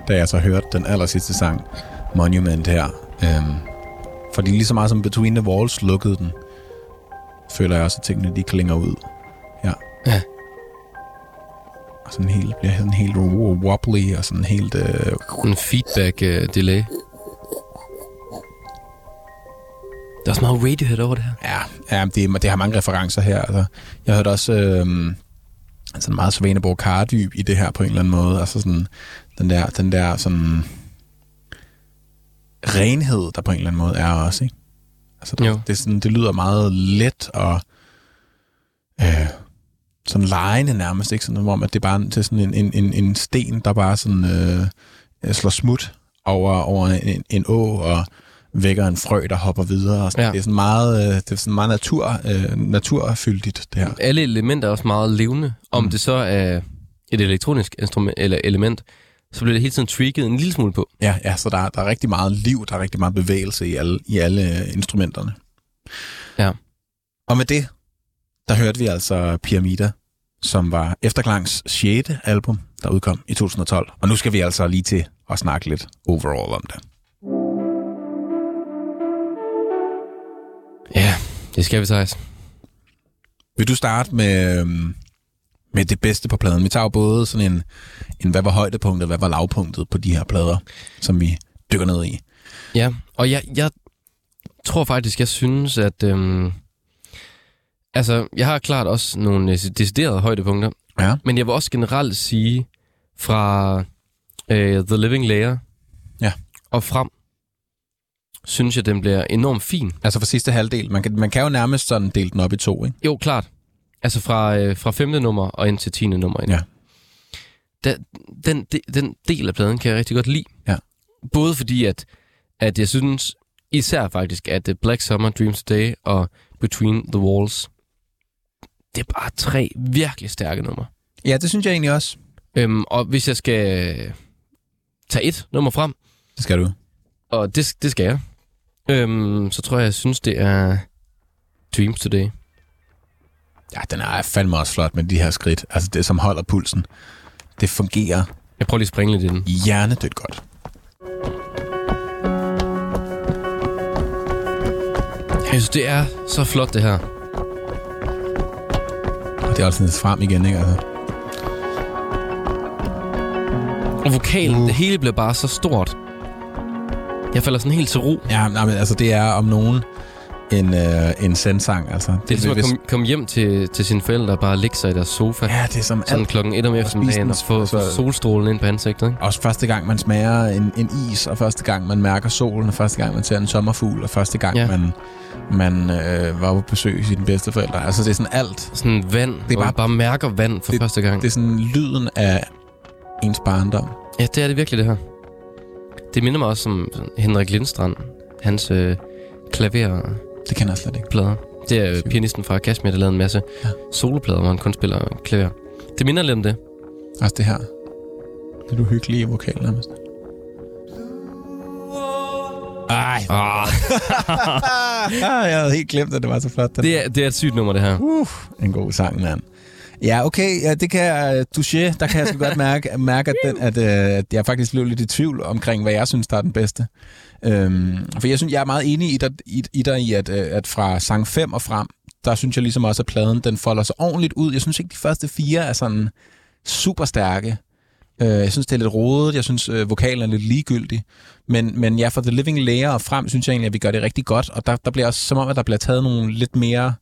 da jeg så hørte den aller sidste sang, Monument her. Øhm, fordi lige så meget som Between the Walls lukkede den, føler jeg også, at tingene de klinger ud. Ja.
Ja.
Og sådan helt, bliver sådan helt wobbly og sådan helt... Øh,
En feedback-delay. der er også meget Radiohead over det her.
Ja, ja det, det har mange referencer her. Altså, jeg hørte også øhm, sådan meget Svaneborg Kardyb i det her på en eller anden måde. Altså sådan, den der, den der sådan renhed, der på en eller anden måde er også, ikke? Altså,
Jo.
det, er sådan, det lyder meget let og øh, sådan lejende nærmest, ikke? Sådan, om at det er bare er sådan en, en, en, en sten, der bare sådan øh, slår smut over, over en, en å og vækker en frø, der hopper videre. Og sådan.
Ja.
Det er sådan meget, øh, det er sådan meget natur, øh, naturfyldigt, det her.
Alle elementer er også meget levende. Om
Mm.
det så er et elektronisk instrument eller element, så bliver det hele tiden trigget en lille smule på.
Ja, ja så der, der er rigtig meget liv, der er rigtig meget bevægelse i alle, i alle øh, instrumenterne.
Ja.
Og med det, der hørte vi altså Pyramida, som var Efterklangs 6. album, der udkom i 2012. Og nu skal vi altså lige til at snakke lidt overall om det.
Ja, det skal vi, Thijs.
Vil du starte med, øhm, med det bedste på pladen? Vi tager jo både sådan en, en hvad var højdepunktet, hvad var lavpunktet på de her plader, som vi dykker ned i.
Ja, og jeg, jeg tror faktisk, jeg synes, at... Øhm, altså, jeg har klart også nogle deciderede højdepunkter,
Ja.
men jeg vil også generelt sige, fra øh, The Living Layer
Ja.
og frem, synes jeg, den bliver enormt fin.
Altså for sidste halvdel. Man kan, man kan jo nærmest sådan dele den op i to, ikke?
Jo, klart. Altså fra, øh, fra femte nummer og ind til tiende nummer. Ind.
Ja.
Da, den, de, den del af pladen kan jeg rigtig godt lide.
Ja.
Både fordi, at, at jeg synes især faktisk, at øh, Black Summer, Dreams Today og Between the Walls, det er bare tre virkelig stærke numre.
Ja, det synes jeg egentlig også.
Øhm, og hvis jeg skal tage et nummer frem,
Det skal du.
og det, det skal jeg, øhm, så tror jeg, jeg synes, det er Dreams Today.
Ja, den er fandme også flot med de her skridt. Altså det, som holder pulsen. Det fungerer
Jeg prøver lige at springe lidt i den.
hjernedødt godt.
Jeg synes, det er så flot, det her.
Og det er også sådan frem igen, ikke? Altså.
Og vokalen,
uh.
det hele bliver bare så stort. Jeg falder sådan helt til ro.
Ja, nej, men altså det er om nogen en, øh, en sendsang. Altså.
Det er ligesom at komme, komme hjem til, til sine forældre og bare ligge sig i deres sofa.
Ja, det er som
Sådan
alt.
klokken et om eftermiddagen og
spise
få,
altså-
solstrålen ind på ansigtet. Ikke?
Også første gang, man smager en, en is, og første gang, man mærker solen, og første gang, man ser en sommerfugl, og første gang,
Ja.
man, man øh, var på besøg i sine bedste forældre. Altså, det er sådan alt.
Sådan vand,
Det er
det
bare-
bare, bare mærker vand for
det-
første gang.
Det er sådan lyden af ens barndom.
Ja, det er det virkelig, det her. Det minder mig også om Henrik Lindstrand. Hans øh, klaverplader.
Det kender jeg slet ikke.
Det er øh, pianisten fra Kashmir, der lavede en masse
Ja.
soloplader, hvor han kun spiller klaver. Det minder lidt om det.
Altså det her. Det er du hyggelig i vokalen nærmest. Ej.
Ah,
jeg havde helt glemt, at det var så flot. Den.
det, er, det er et sygt nummer, det her.
Uh, en god sang, mand. Ja, okay, ja, det kan jeg øh, uh, touche. Der kan jeg sgu godt mærke, mærke at, den, at, uh, at jeg faktisk blev lidt i tvivl omkring, hvad jeg synes, der er den bedste. Øhm, for jeg synes, jeg er meget enig i dig i, i, dig i at, øh, at fra sang 5 og frem, der synes jeg ligesom også, at pladen den folder sig ordentligt ud. Jeg synes ikke, de første fire er sådan super stærke. Øh, jeg synes, det er lidt rodet. Jeg synes, øh, vokalen er lidt ligegyldig. Men, men ja, fra The Living Layer og frem, synes jeg egentlig, at vi gør det rigtig godt. Og der, der bliver også som om, at der bliver taget nogle lidt mere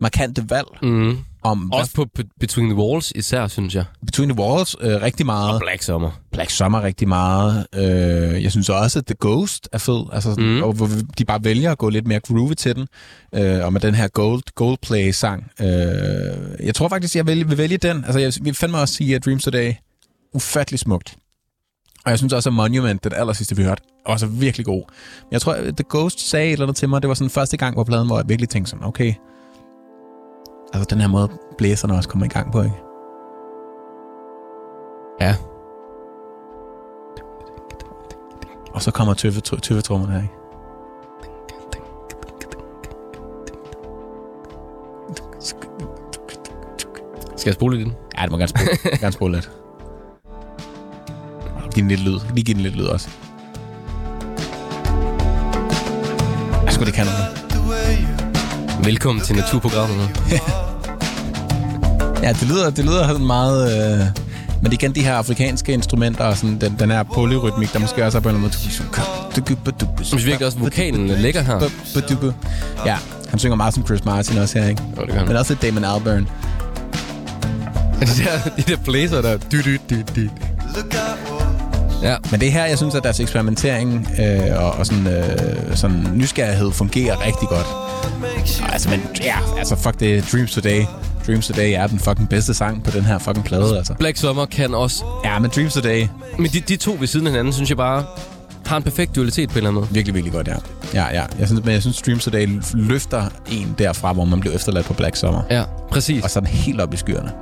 markante valg
Mm.
om
Også på Be- Between the Walls især, synes jeg.
Between the Walls øh, rigtig meget.
Og Black Summer.
Black Summer rigtig meget. Øh, jeg synes også, at The Ghost er fed. Altså, mm. Og hvor de bare vælger at gå lidt mere groovy til den. Øh, og med den her Gold, Goldplay-sang. Øh, jeg tror faktisk, jeg vil, vil vælge den. Altså, jeg vil fandme også sige, at Dreams Today ufattelig smukt. Og jeg synes også, at Monument, den aller sidste, vi hørte, også virkelig god. Men jeg tror, at The Ghost sagde et eller andet til mig. Det var sådan første gang på pladen, hvor jeg virkelig tænkte sådan, okay, altså den her måde, blæserne også kommer i gang på, ikke?
Ja.
Og så kommer tøffe, tøffetrummerne her, ikke?
Skal jeg spole lidt den?
Ja, det må gerne spole, gerne spole lidt. Giv den lidt lyd. Lige giv den lidt lyd også. Jeg skulle det kan noget.
Velkommen til Naturprogrammet.
Ja, det lyder, det lyder sådan meget... Øh, men igen, de her afrikanske instrumenter og sådan, den, den her polyrytmik, der måske også er på en eller anden måde...
Synes virkelig også, vokalen er lækker her.
Ja, han synger meget som Chris Martin også her, ikke?
Jo, det gør.
Men også lidt Damon Albarn.
De der, de der blæser der. Du, du, du, du. Ja,
Men det er her, jeg synes, at deres eksperimentering øh, og, og sådan, øh, sådan nysgerrighed fungerer rigtig godt. Altså, men ja, altså fuck det, Dreams Today. Dreams Today er den fucking bedste sang på den her fucking plade, altså.
Black Summer kan også...
Ja, men Dreams Today,
Men de, de to ved siden af hinanden, synes jeg bare har en perfekt dualitet på en eller anden måde.
virkelig, virkelig godt, ja. Ja, ja. Jeg synes, men jeg synes, Dreams Today løfter en derfra, hvor man blev efterladt på Black Summer.
Ja, præcis.
Og sådan helt op i skyerne.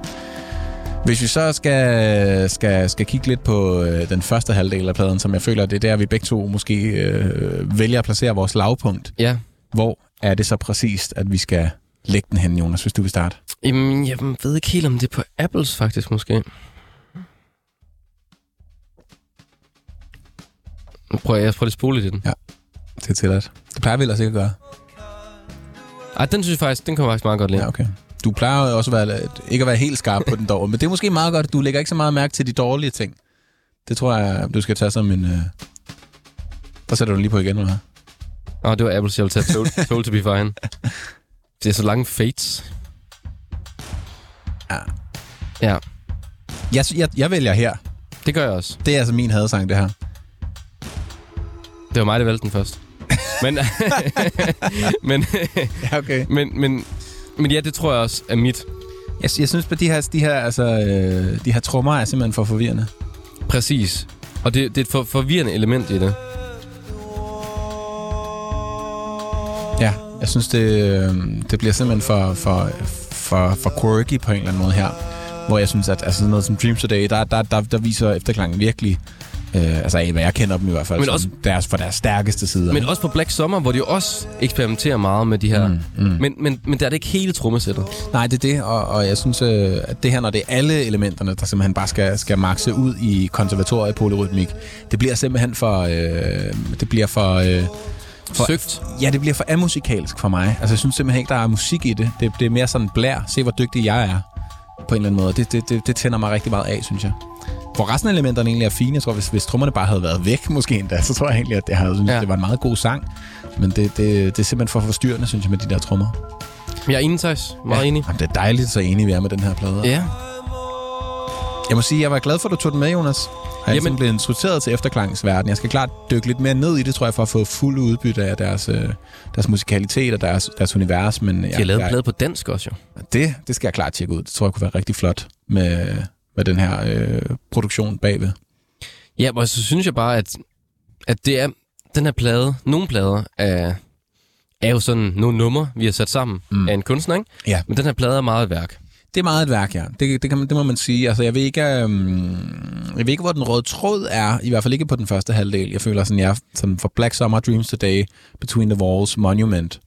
Hvis vi så skal, skal, skal kigge lidt på øh, den første halvdel af pladen, som jeg føler, det er der, vi begge to måske øh, vælger at placere vores lavpunkt.
Ja.
Hvor er det så præcist, at vi skal lægge den hen, Jonas, hvis du vil starte?
Jamen, jeg ved ikke helt, om det er på Apples faktisk måske. Nu prøver jeg, prøver lige at spole lidt i den.
Det er tilladt. Det plejer vi ellers ikke at gøre.
Ej, den synes jeg faktisk, den jeg faktisk meget godt lide.
Ja, okay. Du plejer også at være, ikke at være helt skarp på den dog, men det er måske meget godt, at du lægger ikke så meget mærke til de dårlige ting. Det tror jeg, du skal tage som en... Øh... Der sætter du lige på igen, eller
Åh, det var Apples, jeg ville tage Told, told to be fine. Det er så lange fates.
Ja.
Ja,
Jeg, jeg, jeg vælger her.
det gør jeg også.
Det er altså min hadesang, det her.
Det var mig, der valgte den først. Men, men,
Ja, okay.
men, men, men ja, det tror jeg også er mit.
Jeg, jeg synes, at de her, de her, altså, øh, de her trommer er simpelthen for forvirrende.
Præcis. Og det, det er et for, forvirrende element i det.
Ja, jeg synes, det, øh, det bliver simpelthen for, for, for, for quirky på en eller anden måde her. Hvor jeg synes, at altså sådan noget som Dreams Today, der, der, der, der viser efterklangen virkelig, øh, altså af hvad jeg kender dem i hvert fald,
Men også-
deres, for deres stærkeste sider.
Men også på Black Summer, hvor de jo også eksperimenterer meget med de her... Mm, mm. Men, men, men der er det ikke hele trommesættet.
Nej, det er det, og, og jeg synes, øh, at det her, når det er alle elementerne, der simpelthen bare skal, skal makse ud i konservatoriet polyrytmik, det bliver simpelthen for... Øh, det bliver for... Øh, For-
Søgt.
Ja, det bliver for amusikalsk for mig. Altså, jeg synes simpelthen ikke, der er musik i det. Det, det er mere sådan blær. Se, hvor dygtig jeg er. På en eller anden måde. Det, det, det, det tænder mig rigtig meget af, synes jeg. Hvor resten af elementerne egentlig er fine. Jeg tror, hvis, hvis trommerne bare havde været væk, måske endda, så tror jeg egentlig, at det, havde, synes,
Ja.
det var en meget god sang. Men det, det, det er simpelthen for forstyrrende, synes jeg, med de der trommer.
Jeg er enig, Thijs. Meget
ja.
enig.
Jamen, det er dejligt, så enige vi er med den her plade.
Ja.
Jeg må sige, jeg var glad for, at du tog den med, Jonas. Jeg er
Jamen-
blevet introduceret til efterklangsverden. Jeg skal klart dykke lidt mere ned i det, tror jeg, for at få fuld udbytte af deres, øh, deres musikalitet og deres, deres univers. Men
De har lavet en plade på dansk også, jo.
det, det skal jeg klart tjekke ud. Det tror jeg kunne være rigtig flot med, med den her øh, produktion bagved.
Ja, og så synes jeg bare, at, at det er... Den her plade, nogle plader, er, er jo sådan nogle numre, vi har sat sammen mm. af en kunstner, ikke?
Ja.
Men den her plade er meget et værk.
Det er meget et værk, ja. Det, det, kan man, det må man sige. Altså, jeg ved ikke, øhm, jeg ved ikke, hvor den røde tråd er. I hvert fald ikke på den første halvdel. Jeg føler sådan, jeg sådan for Black Summer, Dreams Today, Between the Walls, Monument.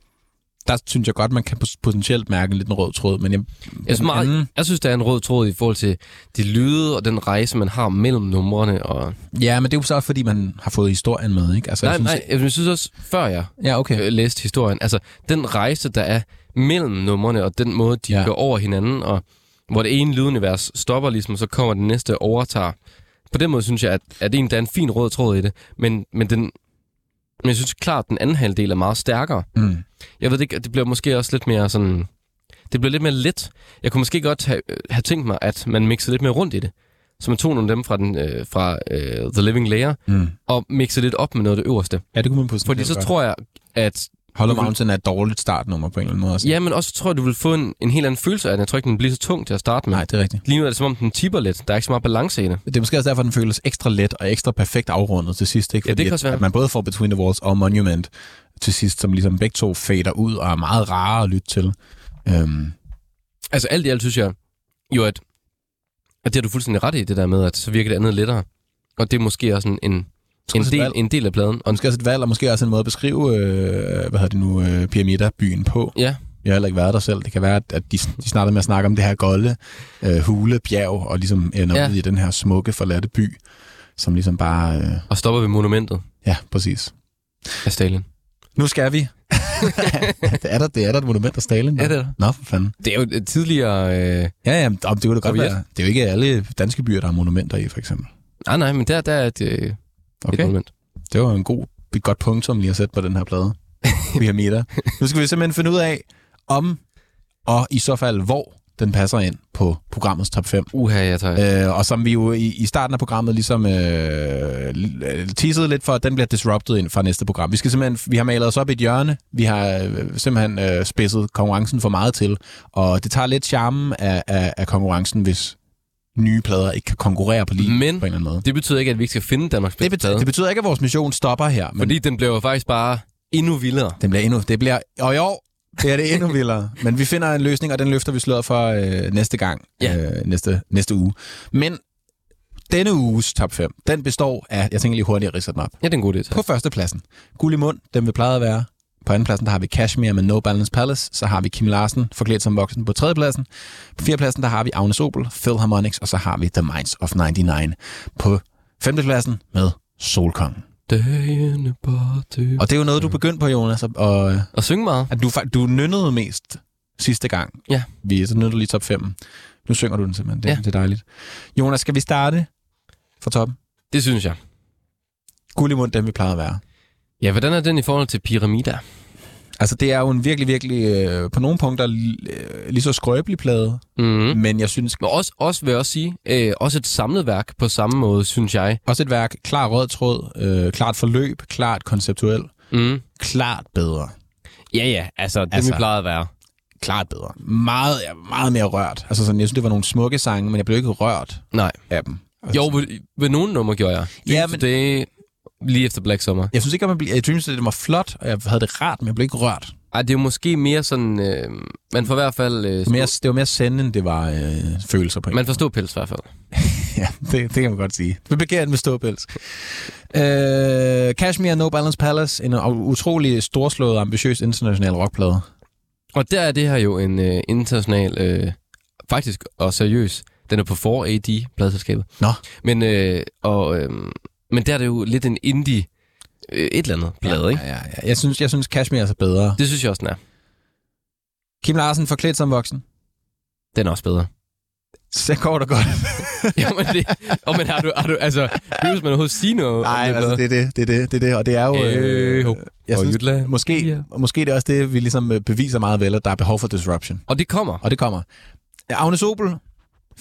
Der synes jeg godt, man kan pot- potentielt mærke en lidt en rød tråd. Men jeg,
Jeg synes, meget,
anden-
jeg synes, der er en rød tråd i forhold til de lyde og den rejse, man har mellem numrene. Og...
Ja, men det er jo så også, fordi man har fået historien med, ikke? Altså,
Nej,
jeg synes,
nej, jeg synes også, før jeg
Ja, okay.
øh, læste historien, altså den rejse, der er mellem numrene, og den måde, de ja. Går over hinanden, og hvor det ene lydunivers stopper ligesom, så kommer det næste overtager. På den måde synes jeg, at, at egentlig, der er en fin rød tråd i det, men, men, den, men jeg synes klart, at den anden halvdel er meget stærkere.
Mm.
Jeg ved ikke, det bliver måske også lidt mere sådan... Det bliver lidt mere let. Jeg kunne måske godt have, have tænkt mig, at man mixede lidt mere rundt i det. Så man tog nogle af dem fra, den, øh, fra øh, The Living Layer,
Mm.
og mixede lidt op med noget af det øverste.
Ja, det kunne man på
Fordi så tror jeg, at...
Hollow Mountain er et dårligt startnummer på en eller anden måde. Også.
Ja, men også tror jeg, du vil få en, en helt anden følelse af den. Jeg tror ikke, den bliver så tung til at starte med.
Nej, det er rigtigt.
Lige nu er det som om, den tipper lidt. Der er ikke så meget balance i det.
Det er måske også derfor, den føles ekstra let og ekstra perfekt afrundet til sidst. Ikke?
Ja, det
Fordi
kan også
at,
være.
at man både får Between the Walls og Monument til sidst, som ligesom begge to fader ud og er meget rare at lytte til. Øhm,
Altså alt i alt synes jeg jo, at, at det har du fuldstændig ret i, det der med, at så virker det andet lettere. Og det er måske også en, en, en, del, en del af pladen.
og måske også et valg, og måske også en måde at beskrive, øh, hvad hedder det nu, øh, Pyramida-byen på.
Ja,
Jeg har heller ikke været der selv. Det kan være, at de, de startede med at snakke om det her golde, øh, hule, bjerg, og ligesom ender
Ja.
ud i den her smukke, forladte by, som ligesom bare... Øh,
Og stopper ved monumentet
ja, præcis.
af Stalin.
Nu skal vi. det, er der, det er der et monument af Stalin?
Ja, det er der.
Nå, for fanden.
Det er jo tidligere... Øh...
Ja, ja, det kunne det godt
Sovjet.
være. Det er jo ikke alle danske byer, der har monumenter i, for eksempel.
Nej, nej, men der, der er et, øh, et
Okay,
monument.
det var en god, et godt punktum lige at sætte på den her plade. Pyramida. Nu skal vi simpelthen finde ud af, om og i så fald, hvor den passer ind på programmets top 5.
Uha, jeg tager...
Øh, og som vi jo i, i starten af programmet ligesom øh, teasede lidt for, at den bliver disrupted ind fra næste program. Vi skal simpelthen, vi har malet os op i et hjørne, vi har øh, simpelthen øh, spidset konkurrencen for meget til, og det tager lidt charmen af, af, af konkurrencen, hvis nye plader ikke kan konkurrere på lige
Men-
på en eller anden måde.
Det betyder ikke, at vi ikke skal finde Danmarks
Det
bedste
betyder,
plade,
det betyder ikke, at vores mission stopper her, men
fordi den bliver jo faktisk bare endnu vildere.
den bliver endnu, det bliver, og i år bliver det endnu vildere. Men vi finder en løsning, og den løfter vi sløret for øh, næste gang,
Ja.
øh, næste, næste uge. Men denne uges top 5, den består af, jeg tænker lige hurtigt at ridse den op.
Ja, det er en god idé.
På førstepladsen, Guld i mund, den vi plejede at være. På andenpladsen, der har vi Kashmir med No Balance Palace. Så har vi Kim Larsen, forklædt som voksen på tredjepladsen. På fjerdepladsen, der har vi Agnes Opel, Philharmonics, og så har vi The Minds of 99. På femtepladsen med Solkongen.
Dagene bare til...
Og det er jo noget, du begyndte på, Jonas, og, og
Og synge meget.
at du, du nynnede mest sidste gang.
Ja.
Vi så nynnede du lige top 5. Nu synger du den simpelthen. Det,
Ja.
det er dejligt. Jonas, skal vi starte fra toppen?
Det synes jeg.
Guld i mund, den vi plejede at være.
Ja, hvordan er den i forhold til Pyramida?
Altså, det er jo en virkelig, virkelig, øh, på nogle punkter, øh, lige så skrøbelig plade.
Mm.
Men jeg synes
Men også, også vil jeg også sige, øh, også et samlet værk på samme måde, synes jeg.
også et værk, klar rød tråd, øh, klart forløb, klart konceptuel,
Mm.
klart bedre.
Ja, ja, altså, det
Altså-
vi plejede at være.
Klart bedre. Meget, meget mere rørt. Altså sådan, jeg synes, det var nogle smukke sange, men jeg blev ikke rørt
Nej.
af dem. Altså,
Jo, ved, ved nogle numre gjorde jeg.
Ja, men...
Det lige efter Black Summer.
Jeg synes ikke, at man blev, jeg synes, at det var flot, og jeg havde det rart, men jeg blev ikke rørt.
Ej, det er jo måske mere sådan... Øh, man får i hvert fald... Øh,
Det var mere, det var mere sende, end det var øh, følelser på
man forstår pels i hvert fald.
Ja, det, det kan man godt sige. Vi begærer med ståpels. Øh, Kashmir No Balance Palace, en utrolig storslået, ambitiøs international rockplade.
Og der er det her jo en øh, international... Øh, faktisk og seriøs. Den er på 4AD, pladselskabet.
Nå.
Men, øh, og, øh, men der er det jo lidt en indie... Øh, et eller andet plade,
ja,
ikke?
Ja, ja, ja. Jeg synes, jeg synes Kashmir er så bedre.
Det synes jeg også, den er.
Kim Larsen forklædt som voksen.
Den er også bedre.
Så går det godt.
Jamen, det, oh, men har du, har du, altså, hvis man noget om
Nej,
det,
altså, det er det, det er det, det er det, og det er jo...
Øh, ho.
jeg
Og
synes,
Jytland.
måske,
Ja.
måske det er også det, vi ligesom øh, beviser meget vel, at der er behov for disruption.
Og det kommer.
Og det kommer. Agnes Opel,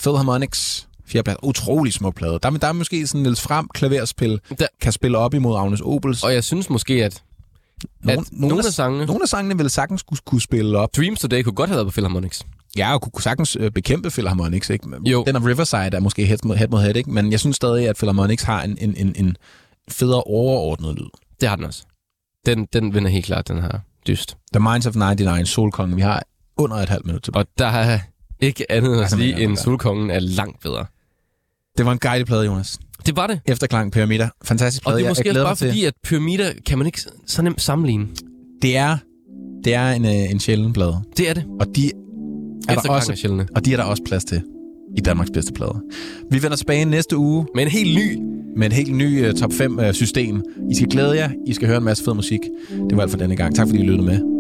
Philharmonics, fjerdeplads. Utrolig smuk plade. Der, er- der er måske sådan Niels Frem klaverspil,
Der-
kan spille op imod Agnes Opels.
Og jeg synes måske, at,
Nogle-
at nogle af sangene...
Nogle af sangene ville sagtens kunne, kunne spille op.
Dreams Today kunne godt have været på Philharmonics.
Ja, og kunne, sagtens øh, bekæmpe Philharmonics, ikke?
Jo.
Den af Riverside er måske head mod head, mod head ikke? Men jeg synes stadig, at Philharmonics har en, en, en, en federe overordnet lyd.
Det har den også. Den, den vinder helt klart, den her dyst.
The Minds of 99, Solkongen. Vi har under et halvt minut tilbage.
Og der er ikke andet at
Altså,
sige,
men-
end Solkongen er langt bedre.
Det var en guided plade, Jonas.
Det var det.
Efterklang Pyramider. Fantastisk plade.
Og det er
Jeg-
måske
jeg
også
glæder
bare fordi, at pyramider kan man ikke så nemt sammenligne.
Det er, det er en, øh, en sjælden plade.
Det er det.
Og de er der også
er.
Og de er der også plads til i Danmarks bedste plader. Vi vender tilbage næste uge
Men en helt ny.
med et helt ny uh, top 5 uh, system. I skal glæde jer. I skal høre en masse fed musik. Det var alt for denne gang. Tak fordi I lyttede med.